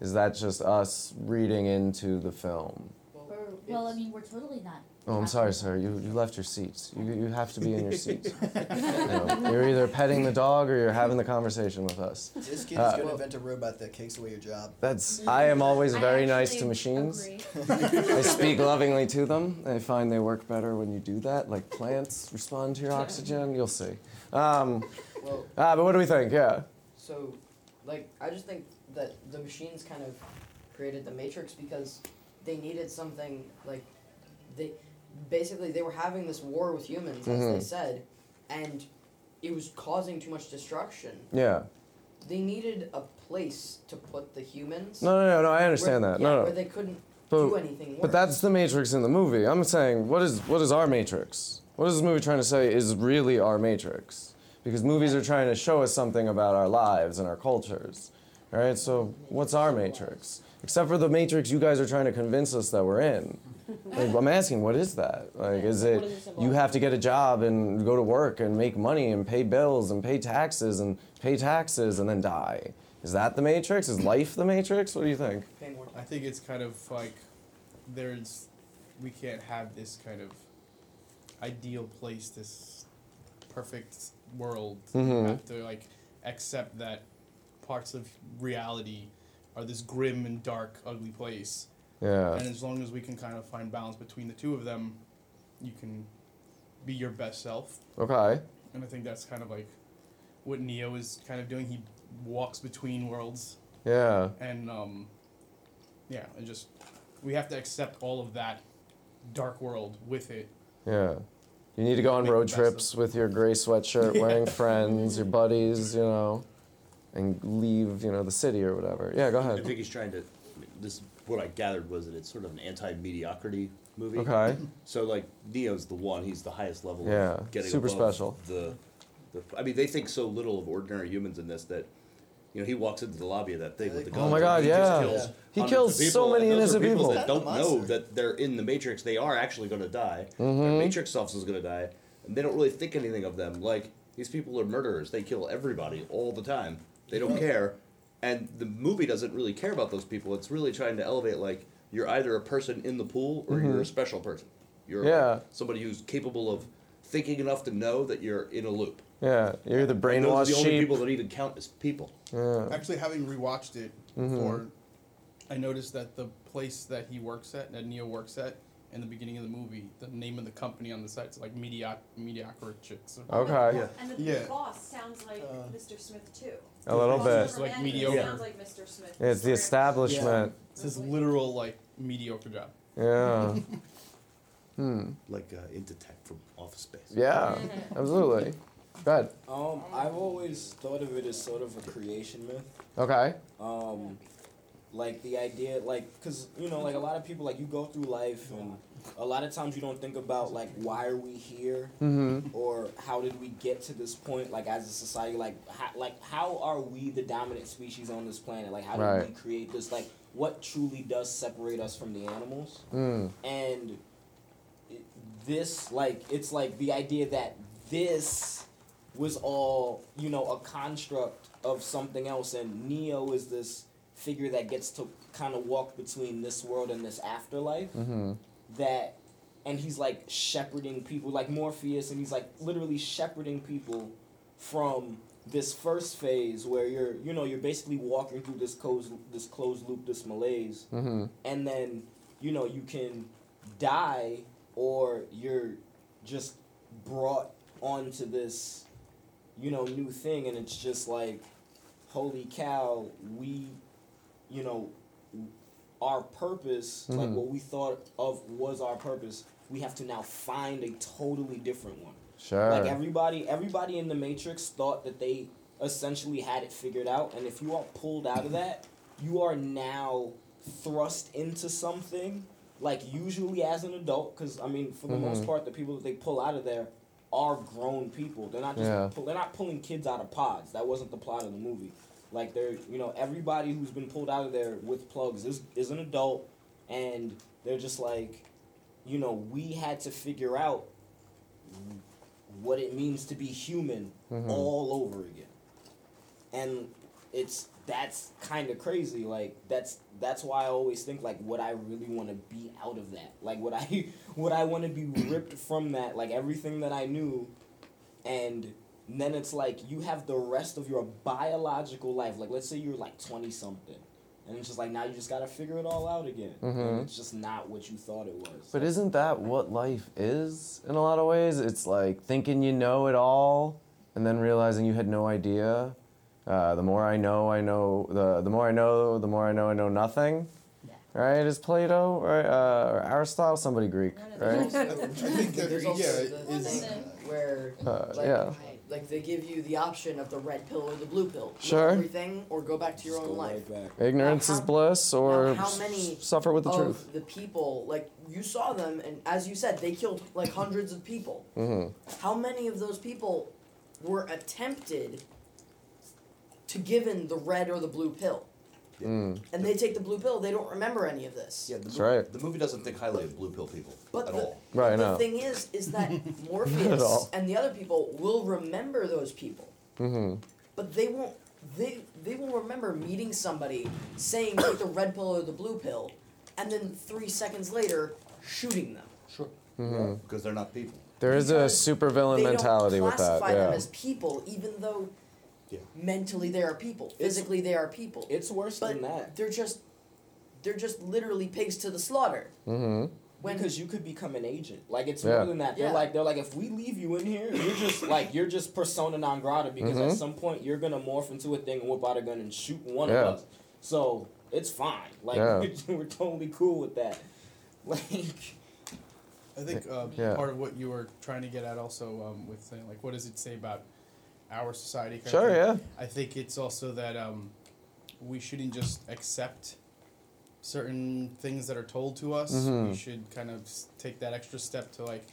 Is that just us reading into the film? Or, well, I mean, we're totally not. Oh, I'm sorry, sir. You, you left your seats. You, you have to be in your seats. You know, you're either petting the dog or you're having the conversation with us. This kid Uh, is going to invent a robot that takes away your job. That's. I am always very nice to machines. I speak lovingly to them. I find they work better when you do that. Like plants respond to your oxygen. You'll see. Um, Well- ah, but what do we think? Yeah. So, like, I just think that the machines kind of created the Matrix because they needed something like they basically they were having this war with humans, as they Mhm. said, and it was causing too much destruction. Yeah. They needed a place to put the humans. No, no, no, no. I understand where, that. yeah, no, no. Where they couldn't But, do anything worse. but that's the Matrix in the movie. I'm saying, what is what is our Matrix? What is this movie trying to say is really our Matrix? Because movies are trying to show us something about our lives and our cultures, All right, So what's our Matrix? Except for the Matrix you guys are trying to convince us that we're in. Like, I'm asking, what is that? Like, is it you have to get a job and go to work and make money and pay bills and pay taxes and pay taxes and then die? Is that the Matrix? Is life the Matrix? What do you think? I think it's kind of like there's we can't have this kind of ideal place, this perfect world. You Mhm. have to like accept that parts of reality are this grim and dark, ugly place. Yeah. And as long as we can kind of find balance between the two of them, you can be your best self. Okay. And I think that's kind of like what Neo is kind of doing. He walks between worlds. Yeah. And um, yeah, and just we have to accept all of that dark world with it. Yeah. You need to go on road trips with your gray sweatshirt, wearing friends, your buddies, you know, and leave, you know, the city or whatever. Yeah, go ahead. I ahead. think he's trying to. This what I gathered was that it's sort of an anti-mediocrity movie. Okay. So like Neo's the one. He's the highest level. Yeah, Of getting super above special. The, the. I mean, they think so little of ordinary humans in this that. You know, he walks into the lobby of that thing with the gun. Oh my God, he yeah. Just kills He kills of so people, many and those are innocent people. that don't know that they're in the Matrix. They are actually going to die. Their Mhm. Matrix self is going to die, and they don't really think anything of them. Like these people are murderers. They kill everybody all the time. They don't care, and the movie doesn't really care about those people. It's really trying to elevate like you're either a person in the pool or you're Mhm. a special person. You're Yeah. somebody who's capable of thinking enough to know that you're in a loop. Yeah, you're the And brainwashed those are the only sheep. people that even count as people. Yeah. Actually, having rewatched it Mhm. before, I noticed that the place that he works at, that Neo works at, in the beginning of the movie, the name of the company on the site is like Mediocre Mediocre Chicks. Okay. Yeah. And the, Yeah. the boss sounds like Mr. Smith too. A little bit. from Like Andy mediocre. Sounds like Mr. Smith. It's the establishment. It's his literal like mediocre job. Yeah. Hmm. Like uh, Initech from Office Space. Yeah. Absolutely. Go ahead. Um, I've always thought of it as sort of a creation myth. Okay. Um, like the idea, like, cause you know, like a lot of people, like you go through life, and a lot of times you don't think about like why are we here, Mhm. or how did we get to this point, like as a society, like how, like how are we the dominant species on this planet? Like how did Right. we create this? Like what truly does separate us from the animals? Mm. and this like it's like the idea that this was all you know a construct of something else and neo is this figure that gets to kind of walk between this world and this afterlife Mhm. That and he's like shepherding people like morpheus and he's like literally shepherding people from this first phase where you're you know you're basically walking through this closed this closed loop this malaise Mhm. and then you know you can die or you're just brought onto this you know new thing and it's just like holy cow we you know our purpose like Mhm. what we thought of was our purpose we have to now find a totally different one Sure. like everybody everybody in the matrix thought that they essentially had it figured out and if you are pulled out of that you are now thrust into something like usually as an adult because i mean for the most Mhm. part the people that they pull out of there are grown people they're not just Yeah. pull, they're not pulling kids out of pods that wasn't the plot of the movie like they're you know everybody who's been pulled out of there with plugs is is an adult and they're just like you know we had to figure out what it means to be human Mhm. all over again. And it's that's kind of crazy like that's that's why i always think like would i really want to be out of that? Like would i would i want to be ripped from that? Like everything that i knew and then it's like you have the rest of your biological life like let's say you're like 20 something and it's just like now you just gotta figure it all out again Mhm. and it's just not what you thought it was But isn't that what life is in a lot of ways? It's like thinking you know it all and then realizing you had no idea. Uh, the more I know, I know the the more I know, the more I know I know nothing. Right? Is Plato right? Uh, or Aristotle? Somebody Greek, right? There's also yeah, the thing where Uh, like, yeah. Like they give you the option of the red pill or the blue pill. Know Sure. everything or go back to your own life. Ignorance Now, is bliss, or now, how s- many suffer with the of truth. the people like you saw them and as you said they killed like hundreds of people. hmm How many of those people were attempted to given the red or the blue pill? Mm. And they take the blue pill, they don't remember any of this. Yeah, the That's movie, right. The movie doesn't think highly of blue pill people But at the, all. Right, the no. thing is, is that Not Morpheus and the other people will remember those people, Mm-hmm. but they won't. They they will remember meeting somebody, saying take the red pill or the blue pill, and then three seconds later shooting them. Sure. Mm-hmm. Because they're not people. There is a Because supervillain they mentality don't with that. classify Yeah. them as people, even though Yeah. mentally they are people, physically they are people. it's worse but than that they're just they're just literally pigs to the slaughter. hmm When because you could become an agent. Like it's Yeah. more than that. They're Yeah. like they're like if we leave you in here, you're just like you're just persona non grata because Mhm. at some point you're gonna morph into a thing and whip out a gun and shoot one Yeah. of us. So it's fine. Like Yeah. we're, we're totally cool with that. Like I think uh, Yeah. part of what you were trying to get at also um, with saying like, what does it say about our society? kind Sure, yeah. I think it's also that um, we shouldn't just accept certain things that are told to us. Mhm. We should kind of take that extra step to like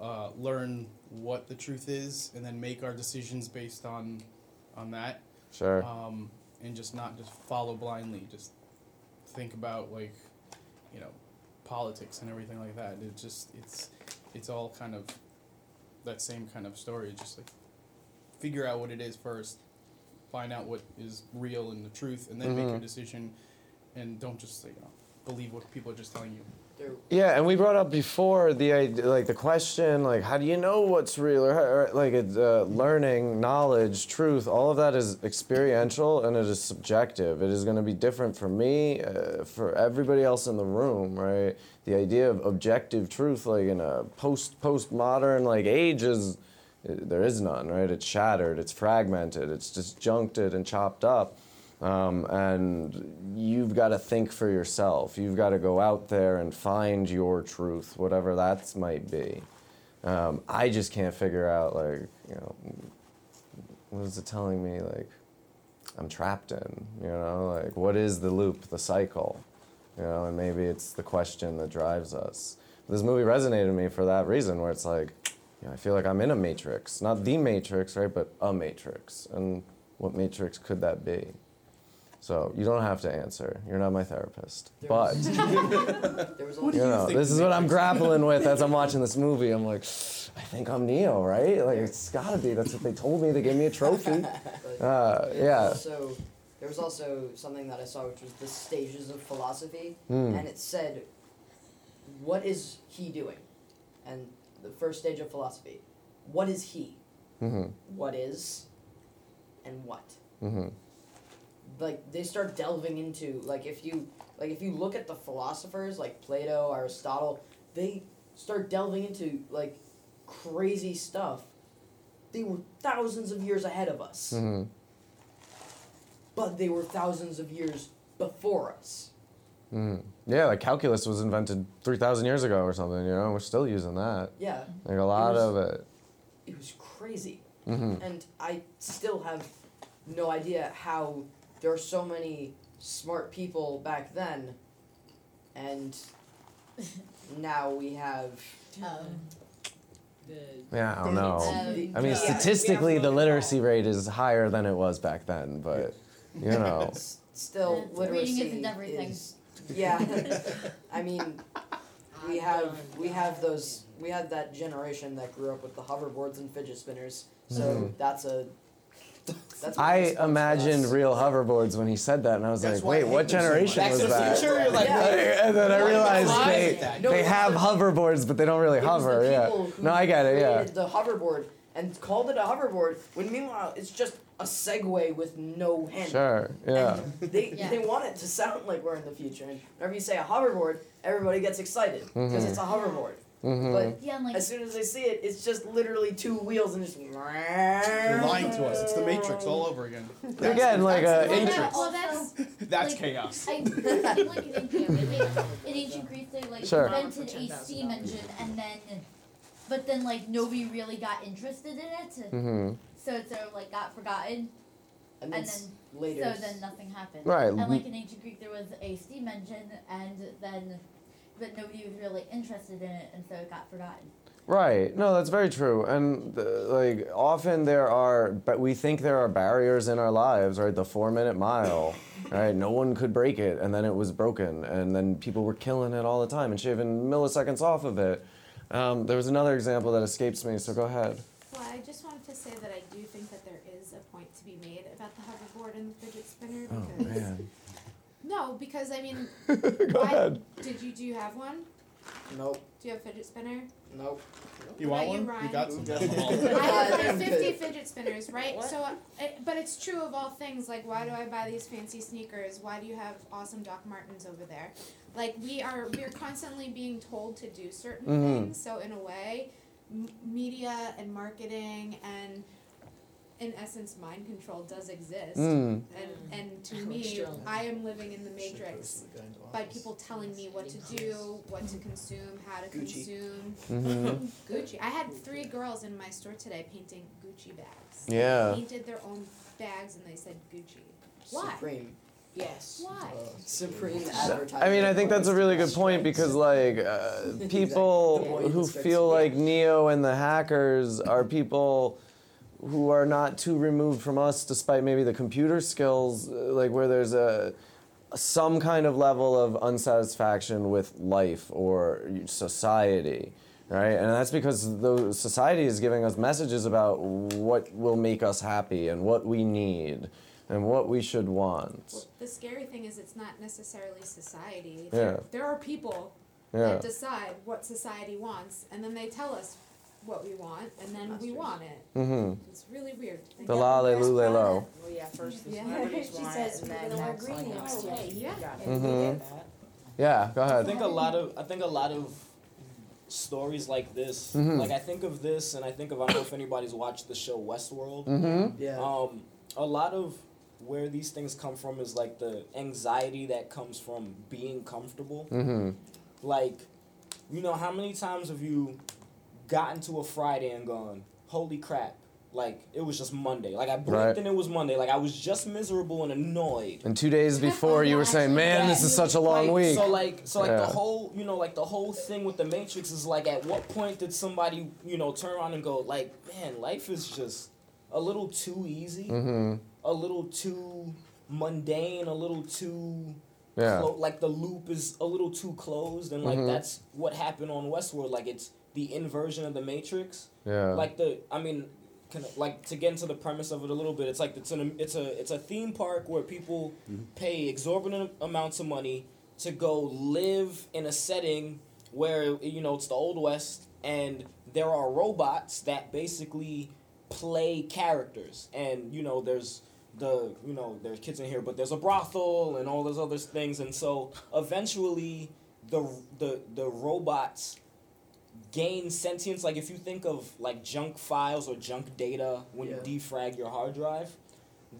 uh, learn what the truth is, and then make our decisions based on on that. Sure. Um, and just not just follow blindly. Just think about like, you know, politics and everything like that. It just it's it's all kind of that same kind of story. Just like figure out what it is first, find out what is real and the truth, and then make your decision. And don't just you know believe what people are just telling you. Yeah, and we brought up before the idea, like the question, like how do you know what's real, or, or like it's, uh, learning, knowledge, truth. All of that is experiential and it is subjective. It is going to be different for me, uh, for everybody else in the room, right? The idea of objective truth, like in a post postmodern like age, is uh, there is none, right? It's shattered, it's fragmented, it's disjuncted and chopped up. Um, and you've got to think for yourself. You've got to go out there and find your truth, whatever that might be. Um, I just can't figure out, like, you know, what is it telling me, like, I'm trapped in, you know, like, what is the loop, the cycle, you know, and maybe it's the question that drives us. This movie resonated with me for that reason, where it's like, you know, I feel like I'm in a matrix, not the matrix, right, but a matrix. And what matrix could that be? So you don't have to answer. You're not my therapist. There But was- you know, this is what I'm grappling with as I'm watching this movie. I'm like, I think I'm Neo, right? Like it's gotta be. That's what they told me. They gave me a trophy. Uh, yeah. Also, there was also something that I saw, which was the stages of philosophy, Hmm. and it said, "What is he doing?" And the first stage of philosophy, what is he? Mm-hmm. What is, and what? Mm-hmm. Like they start delving into like if you like if you look at the philosophers like Plato, Aristotle, they start delving into like crazy stuff. They were thousands of years ahead of us Mm-hmm. but they were thousands of years before us. Mm. Yeah, like calculus was invented 3,000 years ago or something, you know? We're still using that. Yeah. Like a lot It was- of it. It was crazy. Mhm. And I still have no idea how there are so many smart people back then and now we have Yeah, I don't know. Um, I mean, yeah. statistically, the literacy rate is higher than it was back then, but, you know. S- still literacy reading isn't everything. is yeah i mean we have we have those we had that generation that grew up with the hoverboards and fidget spinners so Mhm. that's a that's what I makes fun for imagined real hoverboards when he said that, and I was That's like, why I wait, hate what them so generation much. was to the that? Future, you're like, Yeah. Yeah. And then I Why realized did they. No, they it have was hoverboards, but they don't really It was the hover. Yeah. No, I get it. Yeah. the hoverboard and called it a hoverboard when meanwhile it's just a Segway with no handle. Sure. Yeah. They Yeah. they want it to sound like we're in the future, and whenever you say a hoverboard, everybody gets excited because Mhm. it's a hoverboard. Mhm. But Yeah, like as soon as they see it, it's just literally two wheels and just. You're lying to us. It's the Matrix all over again. Again, like uh, Well, in- that- well, that's That's like, chaos. I, in like in ancient, in ancient Greece, they like Sure. invented a steam engine, and then, but then like nobody really got interested in it, Mhm. So it sort of like got forgotten, And and then later so then nothing happened. Right, And like in ancient Greek, there was a steam engine, and then, but nobody was really interested in it, and so it got forgotten. Right. No, that's very true. And uh, like often there are, but we think there are barriers in our lives, right? The four-minute mile, right? No one could break it, and then it was broken, and then people were killing it all the time and shaving milliseconds off of it. Um, there was another example that escapes me, so go ahead. Well, I just wanted to say that I do think that there is a point to be made about the hoverboard and the fidget spinner Oh because man. no, because I mean, Go why- ahead. Did you do you have one? Nope. Do you have a fidget spinner? Nope. You What want about one? you, You got Ryan? some. I have like 50 fidget spinners, right? So, uh, it, but it's true of all things. Like, why do I buy these fancy sneakers? Why do you have awesome Doc Martens over there? Like, we are we're constantly being told to do certain Mhm. things. So, in a way, m- media and marketing and in essence, mind control does exist. Mm. And and to me, I am living in the matrix by people telling me what to do, what to consume, how to Gucci. consume. Mhm. Gucci. I had three girls in my store today painting Gucci bags. Yeah. They painted their own bags and they said Gucci. Why? Supreme. Yes. Why? Supreme advertising. I mean, I think that's a really good point because, like, uh, people who feel like Neo and the hackers are people who are not too removed from us, despite maybe the computer skills, uh, like where there's a some kind of level of unsatisfaction with life or society, right? And that's because the society is giving us messages about what will make us happy and what we need and what we should want. Well, the scary thing is it's not necessarily society. Yeah. There, there are people Yeah. that decide what society wants, and then they tell us what we want, and then we want it. Mm-hmm. It's really weird. The la le lu le lo. Well, yeah, first the Yeah. She want says it, and we're then gonna wear next, green like, next oh, year. hey, you Yeah. got it. Mhm. Yeah, go ahead. I ahead. think a lot of I think a lot of stories like this, Mm-hmm. like I think of this, and I think of I don't know if anybody's watched the show Westworld. Mm-hmm. Yeah. Um, a lot of where these things come from is like the anxiety that comes from being comfortable. Mhm. Like, you know, how many times have you gotten to a Friday and gone, "Holy crap!" Like it was just Monday. Like I blinked Right. and it was Monday. Like I was just miserable and annoyed. And two days before, you were saying, "Man, this is such a long Like, week." So like, so like Yeah. the whole, you know, like the whole thing with the Matrix is like, at what point did somebody, you know, turn around and go, like, man, life is just a little too easy, Mhm. A little too mundane, a little too. Yeah. clo- like the loop is a little too closed, and like Mhm. that's what happened on Westworld. Like it's the inversion of the Matrix. Yeah. Like the, I mean, kind of like to get into the premise of it a little bit. It's like it's an it's a it's a theme park where people pay exorbitant amounts of money to go live in a setting where you know it's the old west and there are robots that basically play characters and you know there's the you know there's kids in here but there's a brothel and all those other things and so eventually the the the robots gain sentience like if you think of like junk files or junk data when Yeah. you defrag your hard drive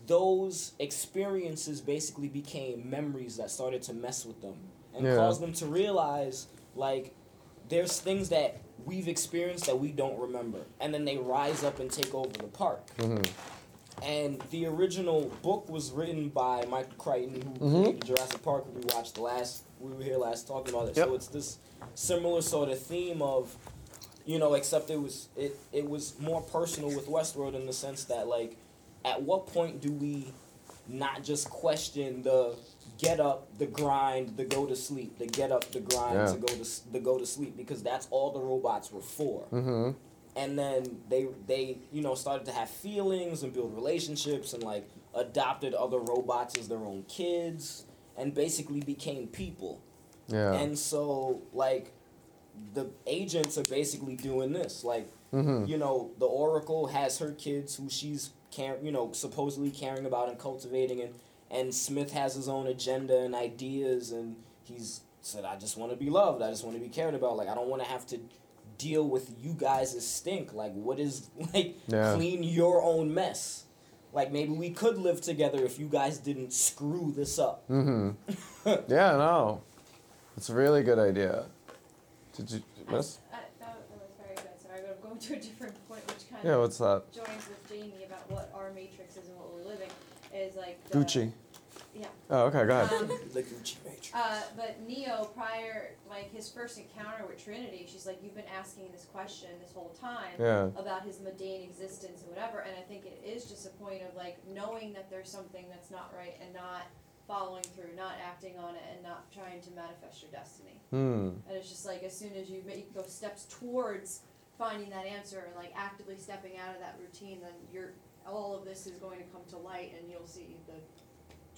those experiences basically became memories that started to mess with them and Yeah. caused them to realize like there's things that we've experienced that we don't remember and then they rise up and take over the park Mhm. And the original book was written by Michael Crichton, who Mhm. created Jurassic Park. We watched the last. We were here last talking about it. Yep. So it's this similar sort of theme of, you know, except it was it it was more personal with Westworld in the sense that like, at what point do we not just question the get up, the grind, the go to sleep, the get up, the grind, Yeah. to go to the go to sleep because that's all the robots were for Mhm. And then they they you know started to have feelings and build relationships and like adopted other robots as their own kids and basically became people Yeah. and so like the agents are basically doing this like Mhm. you know the oracle has her kids who she's care you know supposedly caring about and cultivating and and smith has his own agenda and ideas and he's said i just want to be loved i just want to be cared about like i don't want to have to deal with you guys' stink like what is like Yeah. clean your own mess like maybe we could live together if you guys didn't screw this up Mhm. yeah, no, it's a really good idea. Did you miss? I, that, that was very good. Sorry, but I'm going to a different point, which kind Yeah, of what's that? joins with Jamie about what our matrix is and what we're living is like the, Gucci. Yeah. Oh, okay, go ahead. Um, the Gucci matrix Uh, but Neo, prior, like his first encounter with Trinity, she's like, "You've been asking this question this whole time Yeah. about his mundane existence and whatever." And I think it is just a point of like knowing that there's something that's not right and not following through, not acting on it, and not trying to manifest your destiny. Hmm. And it's just like as soon as you make those steps towards finding that answer and like actively stepping out of that routine, then you're all of this is going to come to light, and you'll see the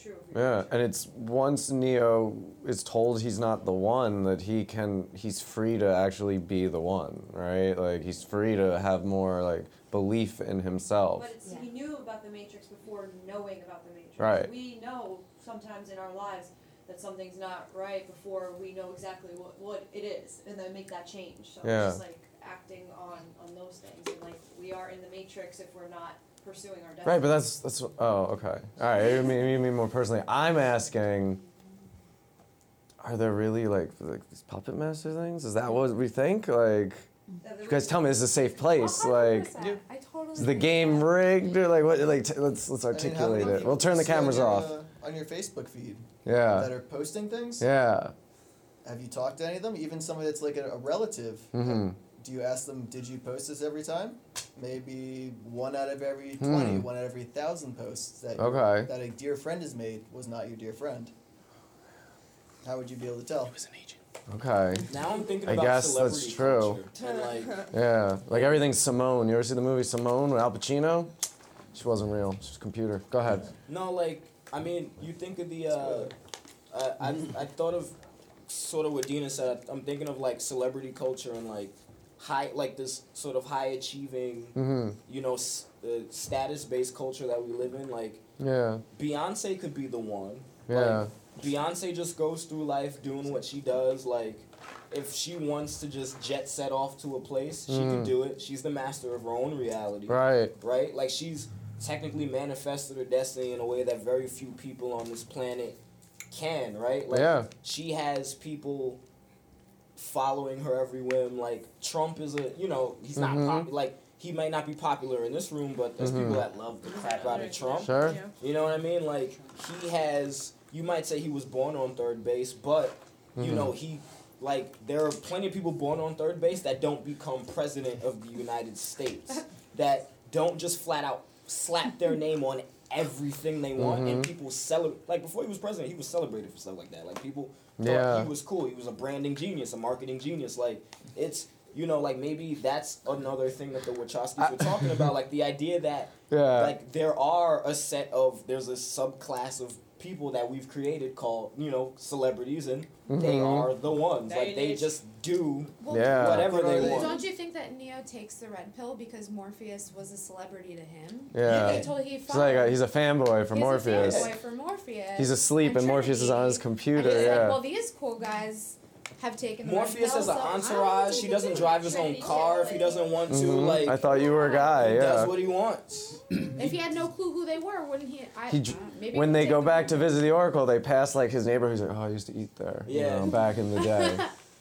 true. Yeah, and it's once Neo is told he's not the one that he can he's free to actually be the one, right? Like he's free to have more like belief in himself. But it's, he knew about the Matrix before knowing about the Matrix. Right. We know sometimes in our lives that something's not right before we know exactly what, what it is, and then make that change. So Yeah. it's just like acting on on those things, and like we are in the Matrix if we're not pursuing our destiny. Right, but that's that's oh okay. All right, you mean, you mean more personally. I'm asking are there really like like these puppet master things? Is that what we think? Like you guys tell me this is a safe place. Like I totally is the game rigged or like what like t- let's let's I mean, how articulate many it. We'll turn the cameras see on off. your, uh, on your Facebook feed. Yeah. That are posting things. Yeah. Have you talked to any of them? Even somebody that's like a, a relative. Mhm. Do you ask them, did you post this every time? Maybe one out of every 20, Hmm. one out of every thousand posts that Okay. that a dear friend has made was not your dear friend. How would you be able to tell? Was an agent. Okay. Now I'm thinking I about guess celebrity that's true. culture like Yeah, like everything's Simone. You ever see the movie Simone with Al Pacino? She wasn't real. She was computer. Go ahead. No, like I mean, you think of the. Uh, uh, I I thought of sort of what Dina said. I'm thinking of like celebrity culture and like high, like this sort of high achieving, Mhm. you know, s- uh, status based culture that we live in. Like Yeah. Beyonce could be the one. Yeah. Like, Beyonce just goes through life doing what she does. Like, if she wants to just jet set off to a place, she can Mm. do it. She's the master of her own reality. Right. Right? Like, she's technically manifested her destiny in a way that very few people on this planet can, right? Like, Yeah. she has people following her every whim. Like, Trump is a, you know, he's not Mhm. pop- like, he might not be popular in this room, but there's Mhm. people that love the crap out of Trump. Sure. You know what I mean? Like he has. You might say he was born on third base, but you Mhm. know he. Like there are plenty of people born on third base that don't become president of the United States, that don't just flat out slap their name on everything they want, and Mhm. people celebrate. Like before he was president, he was celebrated for stuff like that. Like people thought Yeah. he was cool. He was a branding genius, a marketing genius. Like it's you know like maybe that's another thing that the Wachowskis were talking about. Like the idea that Yeah. like there are a set of there's a subclass of people that we've created called you know celebrities and they Mhm. are the ones There like they is. just do Well, Yeah. whatever they want Don't you think that Neo takes the red pill because Morpheus was a celebrity to him? Yeah. He told he He's like a, he's a fanboy for He's Morpheus. a fanboy for Morpheus. He's asleep and Morpheus is on his computer. he's like, Yeah. well, these cool guys have taken the Morpheus pill, has an so I don't entourage. think He doesn't drive his own car if he doesn't want to. Mhm. Like I thought you were a guy. he Yeah. does what he wants. If he had no clue who they were, wouldn't he? I, He, uh, dr- maybe when he they go take back to visit the Oracle, they pass like his neighbor who's like, oh, I used to eat there. You Yeah. know, back in the day.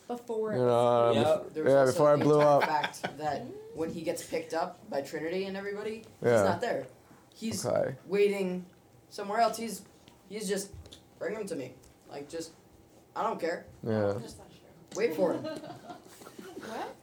before. you know, uh, bef- yeah, before I blew entire up. fact that when he gets picked up by Trinity and everybody, Yeah. he's not there. He's Okay. waiting somewhere else. He's he's just bring him to me. Like just I don't care. Yeah. Wait for it. What?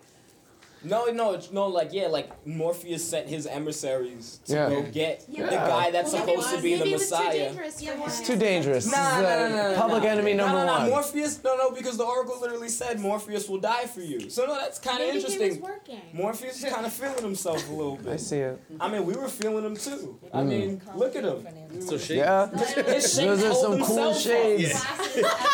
No, no, it's- no. Like yeah, like Morpheus sent his emissaries to Yeah. go get Yeah. the guy that's Well, supposed to be the maybe it was too Messiah. dangerous. It's too dangerous. Nah, This is, nah, nah, nah, nah, public nah. enemy no, number no, no, one. Morpheus, no, no, because the Oracle literally said Morpheus will die for you. So no, that's kind of Maybe he was interesting. working. Morpheus is kind of feeling himself a little bit. I see it. I mean, we were feeling him too. I Mm. mean, look at him. So shady. Yeah. His shades Those are some cool himself up. shades.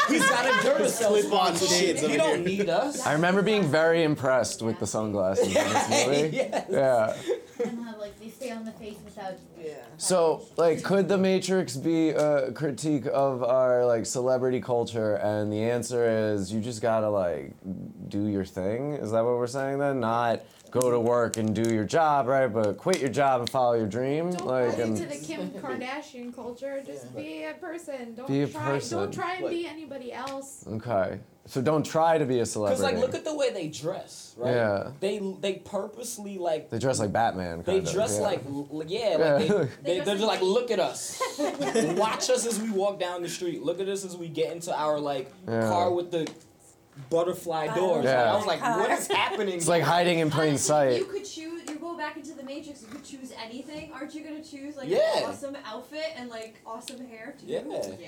He's got a Duracell Clip-on sponsor. shades He don't need us. I remember being very impressed with the sunglasses in this movie. Yes. Yeah. and how like they stay on the face without. Yeah. So, like, could the Matrix be a critique of our like celebrity culture? And the answer is, you just gotta like do your thing. Is that what we're saying then? Not go to work and do your job, right? But quit your job and follow your dream. Don't like, buy and into the Kim Kardashian culture. Just be a person. Don't Be a try. person. Don't try and Like- be anybody else. okay. So don't try to be a celebrity. Cause like, look at the way they dress, right? Yeah. They they purposely like they dress like Batman. They Kind of, dress yeah. like, yeah, Yeah. like they, they they, they're just like like, look at us. Watch us as we walk down the street. Look at us as we get into our like Yeah. car with the butterfly doors. Like, Yeah. I was like, what is happening? It's like hiding in plain Honestly, sight. You could choose. You go back into the Matrix. You could choose anything. Aren't you gonna choose like Yeah. an awesome outfit and like awesome hair too? Yeah.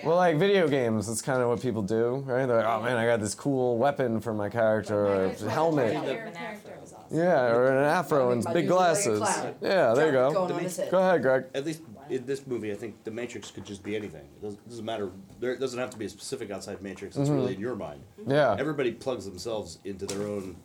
Well, like video games, that's kind of what people do, right? They're like, oh man, I got this cool weapon for my character, or a helmet. Character awesome. Yeah, or an afro and big dude's like glasses. Yeah, there you go. on. Go ahead, Greg. At least in this movie, I think the Matrix could just be anything. It doesn't, doesn't matter. There it doesn't have to be a specific outside Matrix. It's Mhm. really in your mind. Yeah. Everybody plugs themselves into their own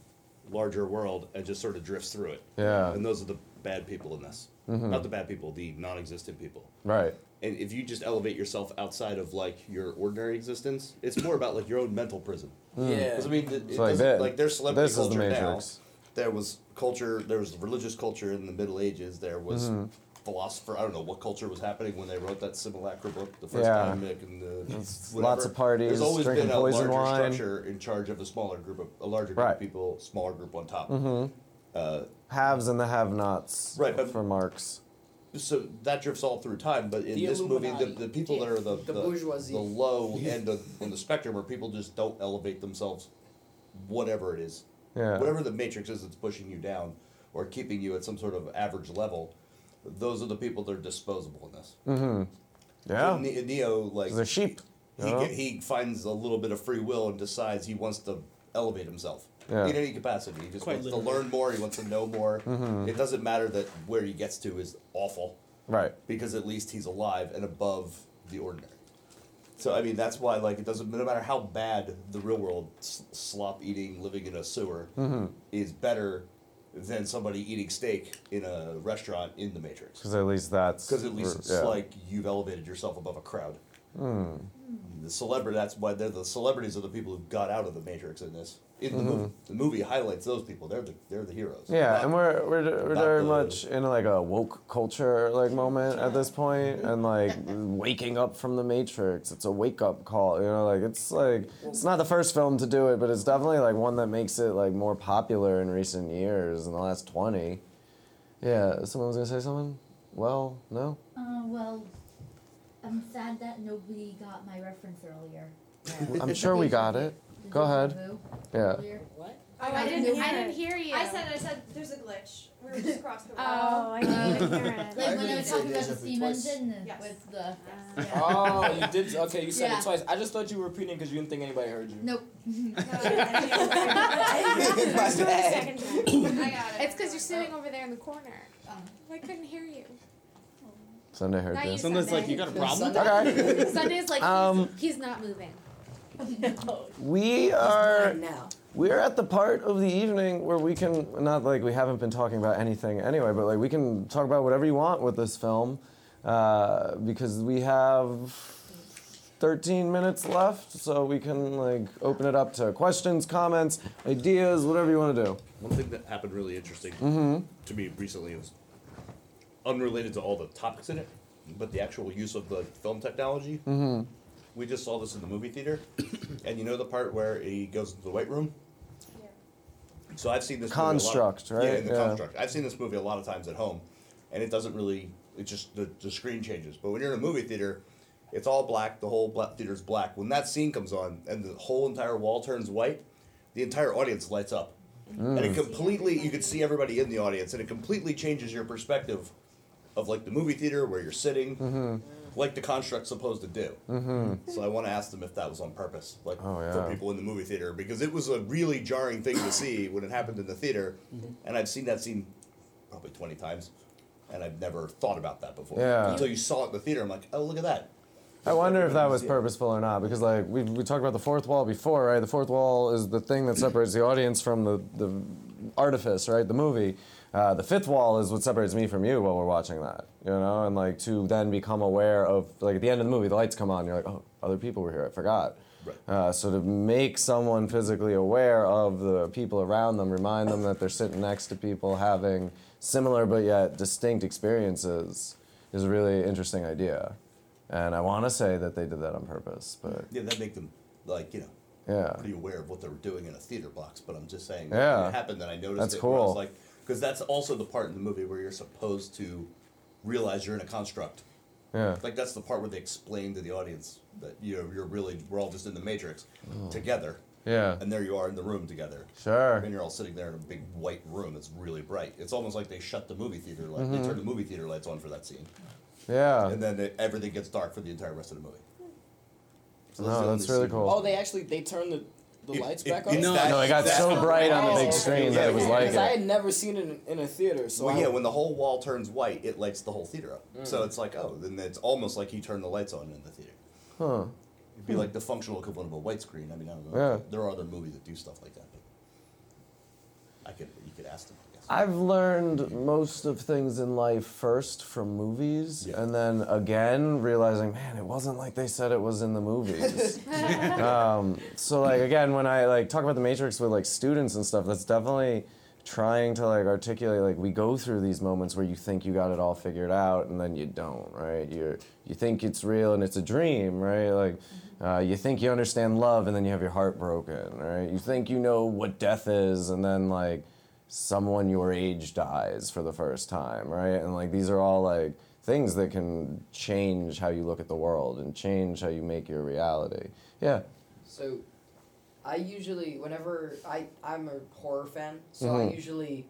larger world and just sort of drifts through it. Yeah. And those are the bad people in this. Mhm. Not the bad people, the non-existent people. Right. And if you just elevate yourself outside of like your ordinary existence, it's more about like your own mental prison. Mm. Yeah. 'Cause, I mean, it, it So like doesn't- that- like there's celebrity this is the culture now. There was culture. There was religious culture in the Middle Ages. There was Mhm. Philosopher. I don't know what culture was happening when they wrote that simulacra book the first Yeah. time. Back in the It's whatever. lots of parties, There's always drinking been a poison larger wine. structure in charge of a smaller group of a larger group Right. of people, smaller group on top. Mm-hmm. Uh, Haves and the have-nots. Right, but- for Marx. so that drifts all through time, but in The this movie, the, the people that are the The the, the low end of on the spectrum, where people just don't elevate themselves, whatever it is, Yeah. whatever the matrix is that's pushing you down or keeping you at some sort of average level, those are the people that are disposable in this. Mm-hmm. Yeah. Ne- Neo, like They're sheep. he, you know? get, he finds a little bit of free will and decides he wants to elevate himself Yeah. in any capacity. He just Quite wants literally. to learn more. He wants to know more. Mhm. It doesn't matter that where he gets to is awful Right. because at least he's alive and above the ordinary. So I mean, that's why like it doesn't. No matter how bad the real world s- slop eating, living in a sewer Mhm. is better than somebody eating steak in a restaurant in the Matrix. Because at least that's. Because at least it's yeah. like you've elevated yourself above a crowd. Hmm. The celebrity. That's why they're the celebrities are the people who got out of the Matrix in this. In the Mhm. movie, the movie highlights those people. They're the they're the heroes. Yeah, Not- and we're we're, we're very the- much in like a woke culture like moment at this point, and like waking up from the Matrix. It's a wake up call, you know. Like it's like it's not the first film to do it, but it's definitely like one that makes it like more popular in recent years in the last twenty. Yeah, someone was gonna say something. Well, no. Uh, well, I'm sad that nobody got my reference earlier. I'm sure we got it. The Go ahead. deja Yeah. What? Oh, I didn't- I didn't hear you. I said, I said, there's a glitch. We were just across the room. Oh, I didn't hear it. Like when heard I you was talking about the vu steam engine Yes. with the. Oh, you did. Okay, you said Yeah. it twice. I just thought you were repeating because you didn't think anybody heard you. Nope. I got it. It's because you're sitting over there in the corner. I couldn't hear you. Sunday heard Not this. Sunday's like, "You got a problem?" Okay. Sunday's like, Um, he's, he's not moving. We are we are at the part of the evening where we can not like we haven't been talking about anything anyway, but like we can talk about whatever you want with this film uh, because we have 13 minutes left, so we can like open it up to questions, comments, ideas, whatever you want to do. One thing that happened really interesting Mhm. to me recently was unrelated to all the topics in it, but the actual use of the film technology. Mhm. We just saw this in the movie theater, and you know the part where he goes into the white room. Yeah. So I've seen this Construct, movie a lot, right? Yeah, in the Yeah. construct. I've seen this movie a lot of times at home, and it doesn't really. It just the, the screen changes. But when you're in a movie theater, it's all black. The whole bla- theater's black. When that scene comes on and the whole entire wall turns white, the entire audience lights up, and it Mm. completely. You can see everybody in the audience, and it completely changes your perspective of like the movie theater where you're sitting, Mhm. Like the construct's supposed to do. Mhm. So I want to ask them if that was on purpose, like Oh, for people in the movie theater, because it was a really jarring thing to see when it happened in the theater, and I've seen that scene probably twenty times, and I've never thought about that before. Yeah. Until you saw it in the theater, I'm like, oh look at that. I wonder if that was purposeful or not, because like we we talked about the fourth wall before, right? The fourth wall is the thing that separates the audience from the the artifice, right? The movie. Uh, the fifth wall is what separates me from you while we're watching that, you know, and like to then become aware of like at the end of the movie, the lights come on, you're like, oh, other people were here, I forgot. Right. Uh, so to make someone physically aware of the people around them, remind them that they're sitting next to people having similar but yet distinct experiences, is a really interesting idea. And I want to say that they did that on purpose, but Yeah, that make them like you know. Yeah. Pretty aware of what they were doing in a theater box, but I'm just saying. Yeah. It happened, that I noticed That's it. where I was cool. like, because that's also the part in the movie where you're supposed to realize you're in a construct. Yeah. Like that's the part where they explain to the audience that you know, you're really we're all just in the matrix Oh. together. Yeah. And there you are in the room together. Sure. And you're all sitting there in a big white room that's really bright. It's almost like they shut the movie theater light. Mhm. They turn the movie theater lights on for that scene. Yeah. And then it, everything gets dark for the entire rest of the movie. So No, the that's really scene- cool. Oh, they actually they turned the, the It- lights it- back on. it's that- No, it got so bright on the big screen that it was like Because I had never seen it in, in a theater, so well, I, yeah, when the whole wall turns white, it lights the whole theater up. Mm. So it's like, oh, then it's almost like he turned the lights on in the theater. Huh. It'd be like the functional equivalent of a white screen. I mean, I don't know. Yeah. There are other movies that do stuff like that, but I could you could ask them. I've learned most of things in life first from movies, and then again realizing, man, it wasn't like they said it was in the movies. um, so like again, when I like talk about the Matrix with like students and stuff, that's definitely trying to like articulate like we go through these moments where you think you got it all figured out and then you don't, right? You you think it's real and it's a dream, right? Like uh, you think you understand love and then you have your heart broken, right? You think you know what death is and then like someone your age dies for the first time, right? And like these are all like things that can change how you look at the world and change how you make your reality. Yeah. So, I usually, whenever I I'm a horror fan, so I Mhm. usually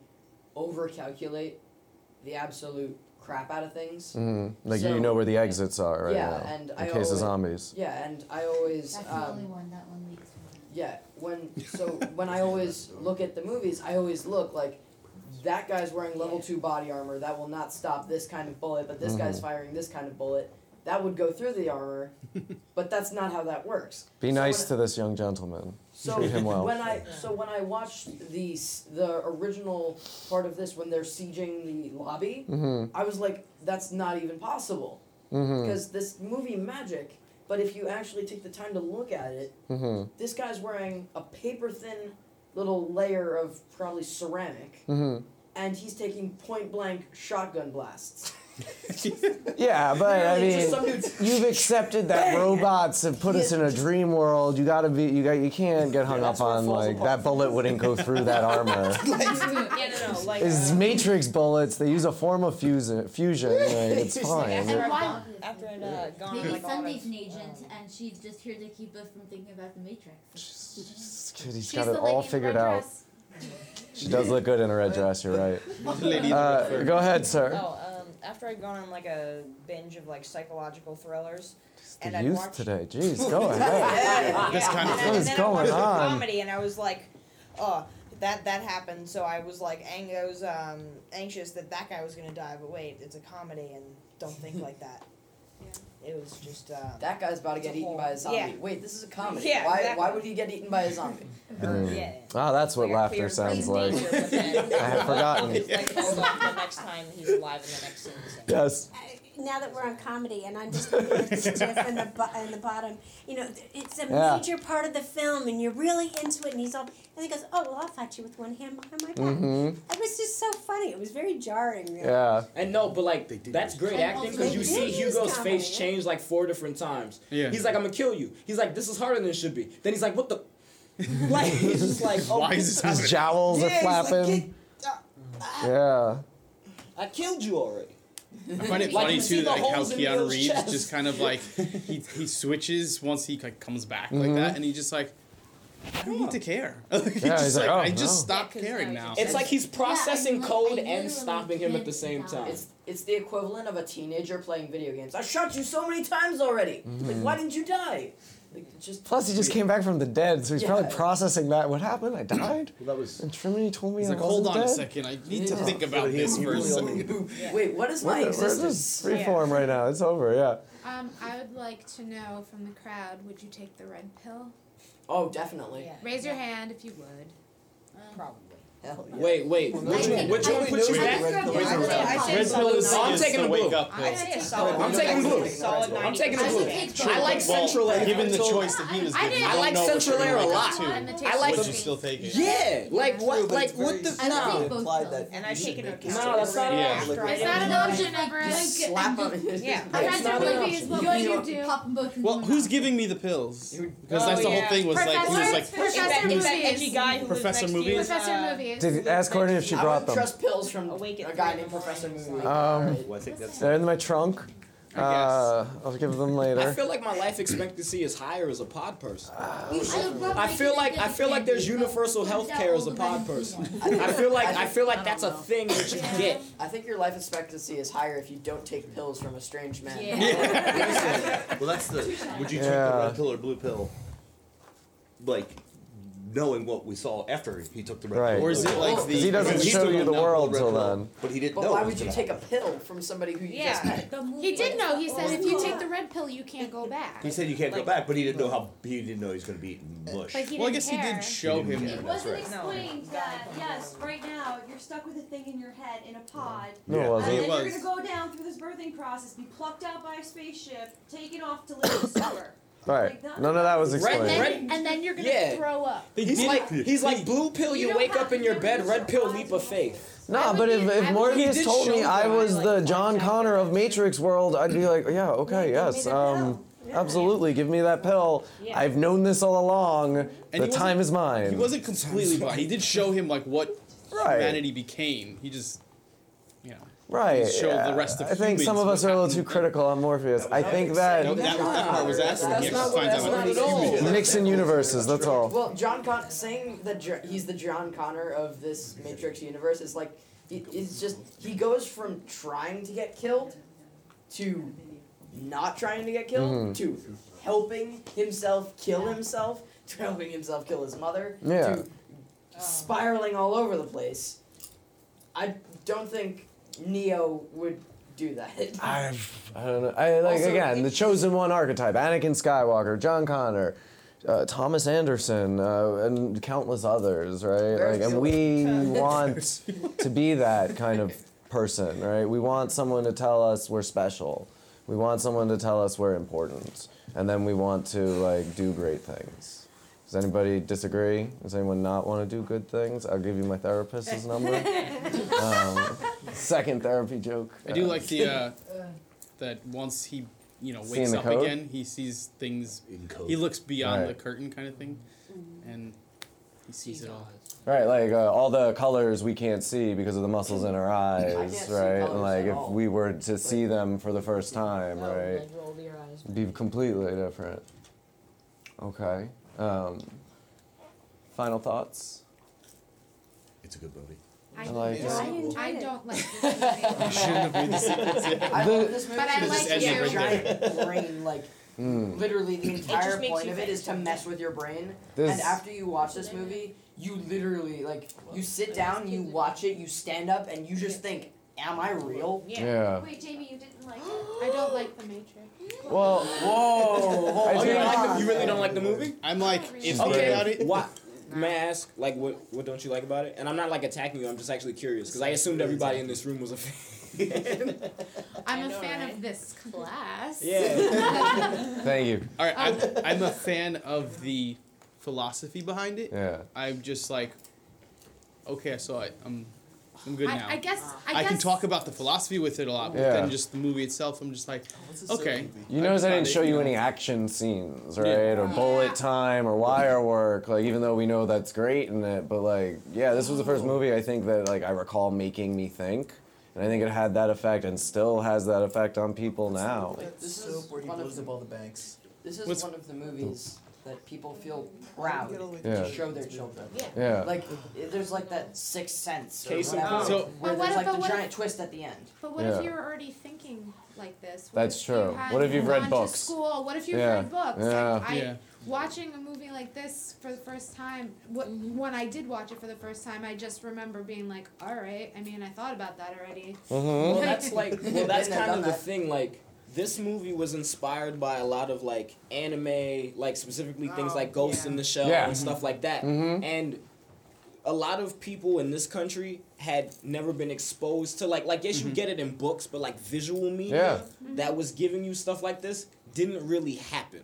overcalculate the absolute crap out of things. hmm Like So- you know where the exits are right yeah, now and in I case always, of zombies. Yeah, and I always That's the um, only one. That one leaks. Yeah, when so when I always look at the movies, I always look like that guy's wearing level two body armor that will not stop this kind of bullet, but this guy's mm-hmm. firing this kind of bullet that would go through the armor, but that's not how that works. Be so nice to I, this young gentleman. So Treat him well. when I so when I watched the the original part of this when they're sieging the lobby, mm-hmm. I was like, that's not even possible mm-hmm. because this movie magic but if you actually take the time to look at it, mm-hmm. this guy's wearing a paper thin little layer of probably ceramic, mm-hmm. and he's taking point blank shotgun blasts. yeah, but I mean, you've accepted that robots have put us in a dream world. You gotta be, you got, you can't get hung up on like that bullet wouldn't go through that armor. yeah, no, no, like, It's uh, Matrix bullets. They use a form of uh, fusion. Fusion, like, it's fine. And I've after it, uh, gone Maybe like, Sunday's an agent, and she's just here to keep us from thinking about the Matrix. She's got it all figured out. She does look good in a red dress. You're right. Uh, go ahead, sir. Oh, uh, after I'd gone on like a binge of like psychological thrillers. And I watched today, jeez, go ahead. This kind of what is going on? Comedy, and I was like, oh, that that happened. So I was like, angos, um, anxious that that guy was gonna die. But wait, it's a comedy, and don't think like that. Yeah. It was just um, that guy's about to get eaten whole, by a zombie. Yeah. Wait, this is a comedy. Yeah, why, exactly. why would he get eaten by a zombie? Mm. Yeah. Oh, that's what like laughter sounds like. I had forgotten. Like, hold on the next time he's alive in the next scene. Yes now that we're on comedy, and I'm just looking at the stiff in the, the bottom, you know, it's a Yeah. major part of the film, and you're really into it. And he's all, and he goes, "Oh, well, I'll fight you with one hand behind my back." Mhm. It was just so funny. It was very jarring, really. Yeah. And no, but like that's great acting because you see Hugo's comedy, face change like four different times. Yeah. He's like, I'm gonna kill you. He's like, this is harder than it should be. Then he's like, what the? like he's just like, oh, Why is this happening? His jowls Yeah, are like, flapping. Yeah. I killed you already. I find it like funny too that like how Keanu Reeves chest. just kind of like he, he switches once he like comes back mm-hmm. like that, and he just like I don't need to care. yeah, just like, like, oh, I just stopped yeah, caring now. It's like he's processing yeah, code and stopping him at the same time. It's, it's the equivalent of a teenager playing video games. I shot you so many times already. Mm-hmm. Like, why didn't you die? Just Plus, he just came back from the dead, so he's yeah. probably processing that. What happened? I died. well, that was. And Trinity told me he's I like, wasn't hold on dead? a second. I need yeah. to think about this for a second. Wait, what is my we're existence? We're just reform right now. It's over. Yeah. Um, I would like to know from the crowd: Would you take the red pill? Oh, definitely. Raise your hand if you would. Um, Probably. Hell yeah. Wait, wait. Well, which one? Which one put you back? Red pill is. I'm taking the blue. I say solid. I'm taking blue. I'm taking the blue. I like Central Air. Given the choice that he was given, I like Central Air a lot. I like. Would you still take it? Yeah. Like what? Like what the? No. And I take it. No, that's not an option. It's not an option, Everest. Slap on it. Yeah. What you do? Pop them. Well, who's giving me the pills? Because that's the whole thing was like he was like Professor movie. Professor Movies. Did, you ask Courtney if she brought wouldn't them. trust pills from Awaken a guy named Professor Moon. Um, Was it good? They're in my trunk. I Uh, I'll give them later. I feel like my life expectancy is higher as a pod person. I feel like I feel like there's universal health care as a pod person. I feel like I feel like that's a thing that you get. I think your life expectancy is higher if you don't take pills from a strange man. Yeah. Well, that's the. Would you take the red pill or blue pill? Blake knowing what we saw after he took the red Right. pill. Or is it like the? He doesn't He show you the world till then. But he didn't But know. why would you take a pill from somebody who you just Yeah, met? he did know. He said oh, if you take the red pill, you can't go back. He said you can't go back, but he didn't know how. He didn't know he was going to be eaten. mush. But he Well, I didn't guess he care. did show him. It wasn't right. explained that, yes, right now, you're stuck with a thing in your head in a pod. No, it And then was. you're gonna go down through this birthing process, be plucked out by a spaceship, taken off to live somewhere. Right. Like, None of that was explained. And then, and then you're gonna Yeah. throw up. He's like he's like blue pill. You, wake up in your bed. Red pill. Leap of faith. No, but if, if Morpheus told me I was like, the John. Connor of Matrix world, I'd be like, yeah, okay, yes, um, absolutely, give me that pill. Yeah. I've known this all along. the time is mine. He wasn't completely blind. He did show him like what Right. humanity became. He just right show yeah. the rest of i think some of us are a little too critical on morpheus i think that, that, part was asking that's, that's what that's not at all nixon universes that's all well john Con- saying that he's the john connor of this matrix universe is like it's just he goes from trying to get killed to not trying to get killed mm-hmm. to helping himself kill himself to helping himself kill his mother yeah. to spiraling all over the place i don't think Neo would do that. I, I don't know. I like Also, again the chosen one archetype: Anakin Skywalker, John Connor, uh, Thomas Anderson, uh, and countless others, right? Like, and we want to be that kind of person, right? We want someone to tell us we're special. We want someone to tell us we're important, and then we want to like do great things. Does anybody disagree? Does anyone not want to do good things? I'll give you my therapist's number. Um, second therapy joke. I do like the uh, that once he you know Seeing wakes the up code? again, he sees things. code. He looks beyond Right. the curtain, kind of thing, and he sees it all. Right, like uh, all the colors we can't see because of the muscles in our eyes, can't see right? colors And like at if all. we were to see them for the first time, Oh, right? like roll your eyes. Be completely different. Okay. Um, final thoughts? It's a good movie. I, I like don't, it. I enjoyed I don't like this movie. Shouldn't have made the sequence yet. I love this movie. But I because like it's a giant brain, like Mm. literally the entire point of it is to mess with your brain. This- And after you watch this movie, you literally like you sit down, you watch it, you stand up, and you just think, "Am I real?" Yeah. Wait, Jamie, you didn't like it? I don't like The Matrix. Well, Whoa! I Oh, you, like the, you really don't like the movie? I'm like, She's iffy great. about it. What? May I um, ask, like, what what don't you like about it? And I'm not like attacking you. I'm just actually curious because I assumed everybody in this room was a fan. I'm I a know, fan right? of this class. Yeah. Thank you. All right, I'm, oh. I'm a fan of the philosophy behind it. Yeah. I'm just like, okay, I saw it. I'm, I'm good now. I, I guess. I, I guess, can talk about the philosophy with it a lot, but Yeah. then just the movie itself, I'm just like, okay. You notice I didn't it, show you know. any action scenes, right? Yeah. Or bullet time or wire work. Like even though we know that's great in it, but like yeah, this was the first oh. movie I think that like I recall making me think. And I think it had that effect and still has that effect on people now. This soap is where he one blows of up all the banks. this is What's- one of the movies that people feel proud Yeah. to show their children. Yeah. Like i- there's like that sixth sense or Case in whatever, point. So- where But what there's if- like but the what if- giant twist at the end. But what Yeah. if you're already thinking like this? What That's if you true. had What if you've read gone books? School. What if you've Yeah. read books? Yeah. Like, I, Yeah. Watching a movie like this for the first time, wh- mm-hmm. when I did watch it for the first time, I just remember being like, "All right." I mean, I thought about that already. Mm-hmm. Well, that's like well, that's Been there, kind of the thing. Like this movie was inspired by a lot of like anime, like specifically things Oh, like Ghost yeah. in the Shell Yeah. and stuff like that. Mhm. And a lot of people in this country had never been exposed to like like yes you get it in books, but like visual media that was giving you stuff like this didn't really happen.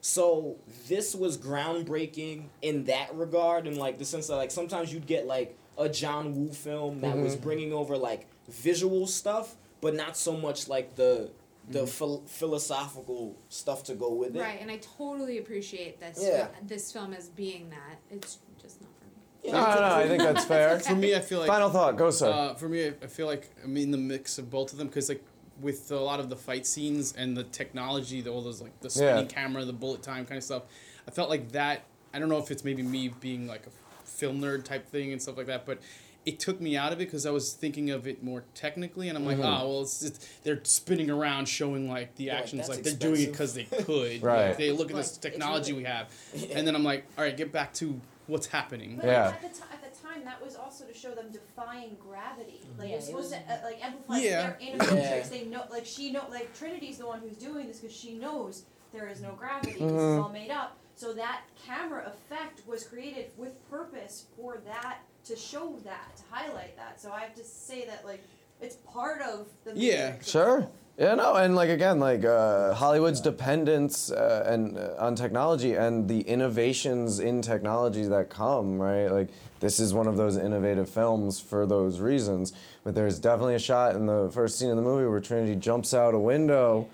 So this was groundbreaking in that regard, in like the sense that like sometimes you'd get like a John Woo film that was Mhm. bringing over like visual stuff, but not so much like the the phil- philosophical stuff to go with it. Right, and I totally appreciate this. Yeah. This film as being that. It's just not for me. Yeah, No, no, I think that's fair. For me, I feel like Final thought, go sir. Uh, for me, I- I feel like I'm in the mix of both of them because like with a lot of the fight scenes and the technology, the, all those like the spinning Yeah. camera, the bullet time kind of stuff, I felt like that. I don't know if it's maybe me being like a film nerd type thing and stuff like that, but it took me out of it because I was thinking of it more technically, and I'm like, Mhm. oh well, it's just, they're spinning around showing like the Yeah, actions, that's like they're doing it because they could. Right. Like, they look at Right. this technology really- we have, and then I'm like, all right, get back to what's happening. But Yeah. at the, ti- at the time, that was also to show them defying gravity. Like Yeah, it's it supposed was- to uh, like amplify. Yeah. They're in. They know, like she know, like Trinity's the one who's doing this because she knows there is no gravity. This is Mhm. all made up. So that camera effect was created with purpose for that to show that to highlight that. So I have to say that like it's part of the Yeah. Sure. Yeah, no, and like again, like uh, Hollywood's dependence uh, and uh, on technology and the innovations in technology that come, right? Like this is one of those innovative films for those reasons. But there's definitely a shot in the first scene of the movie where Trinity jumps out a window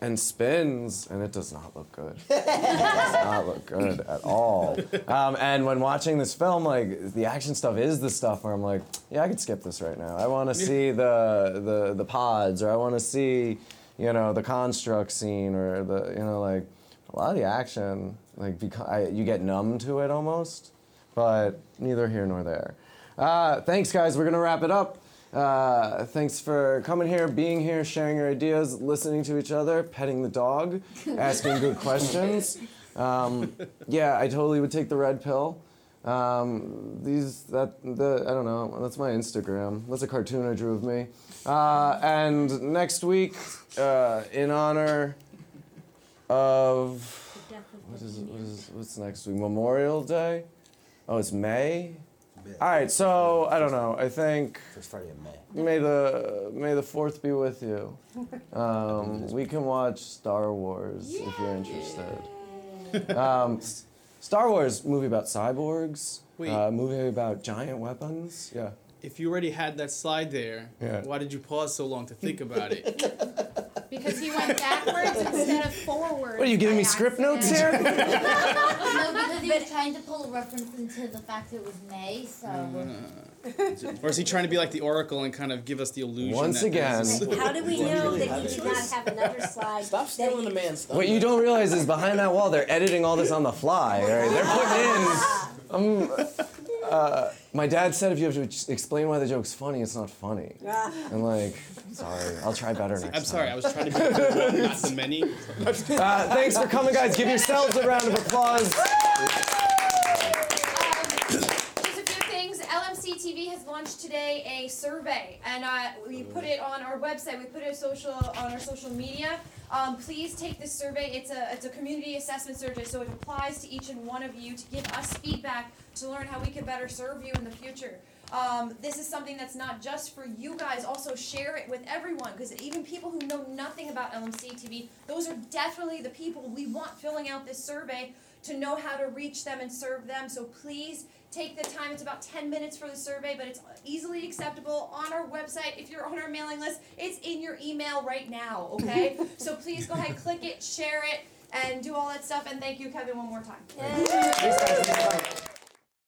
and spins, and it does not look good. it does not look good at all. Um, and when watching this film, like the action stuff is the stuff where I'm like, yeah, I could skip this right now. I want to see the, the the pods, or I want to see, you know, the construct scene, or the you know like a lot of the action, like because I, you get numb to it almost. But neither here nor there. Uh, thanks, guys. We're gonna wrap it up. Uh, thanks for coming here, being here, sharing your ideas, listening to each other, petting the dog, asking good questions. Um, yeah, I totally would take the red pill. Um, these that the I don't know. That's my Instagram. That's a cartoon I drew of me. Uh, and next week, uh, in honor of what is what is what's next week? Memorial Day. Oh, it's May. All right, so I don't know. I think First Friday in May. May the May the Fourth be with you. Um, we can watch Star Wars if you're interested. Um, S- Star Wars movie about cyborgs. Wait. Uh, movie about giant weapons. Yeah. If you already had that slide there, Yeah. why did you pause so long to think about it? Because he went backwards instead of forward. What are you giving me by script notes here? no, because he was trying to pull a reference into the fact it was May, so. or is he trying to be like the Oracle and kind of give us the illusion? Once that again- this How do we know that he did not have another slide? Stop stealing the man's thunder. What you don't realize is behind that wall, they're editing all this on the fly. All right? They're putting in. Um, uh, my dad said if you have to explain why the joke's funny, it's not funny. Ah. I'm like, sorry, I'll try better next time. I'm sorry, I time. was trying to be one, not the many. Uh, thanks for coming, guys. Give yourselves a round of applause. Just a few things. LMC TV has launched today a survey, and uh, we put it on our website. We put it social on our social media. Um, please take this survey. It's a it's a community assessment survey, so it applies to each and one of you to give us feedback to learn how we can better serve you in the future. Um, this is something that's not just for you guys. Also, share it with everyone because even people who know nothing about LMC TV, those are definitely the people we want filling out this survey to know how to reach them and serve them. So please take the time. It's about 10 minutes for the survey, but it's easily acceptable on our website. If you're on our mailing list, it's in your email right now, okay? so please go ahead, click it, share it, and do all that stuff. And thank you, Kevin, one more time. Thanks, guys.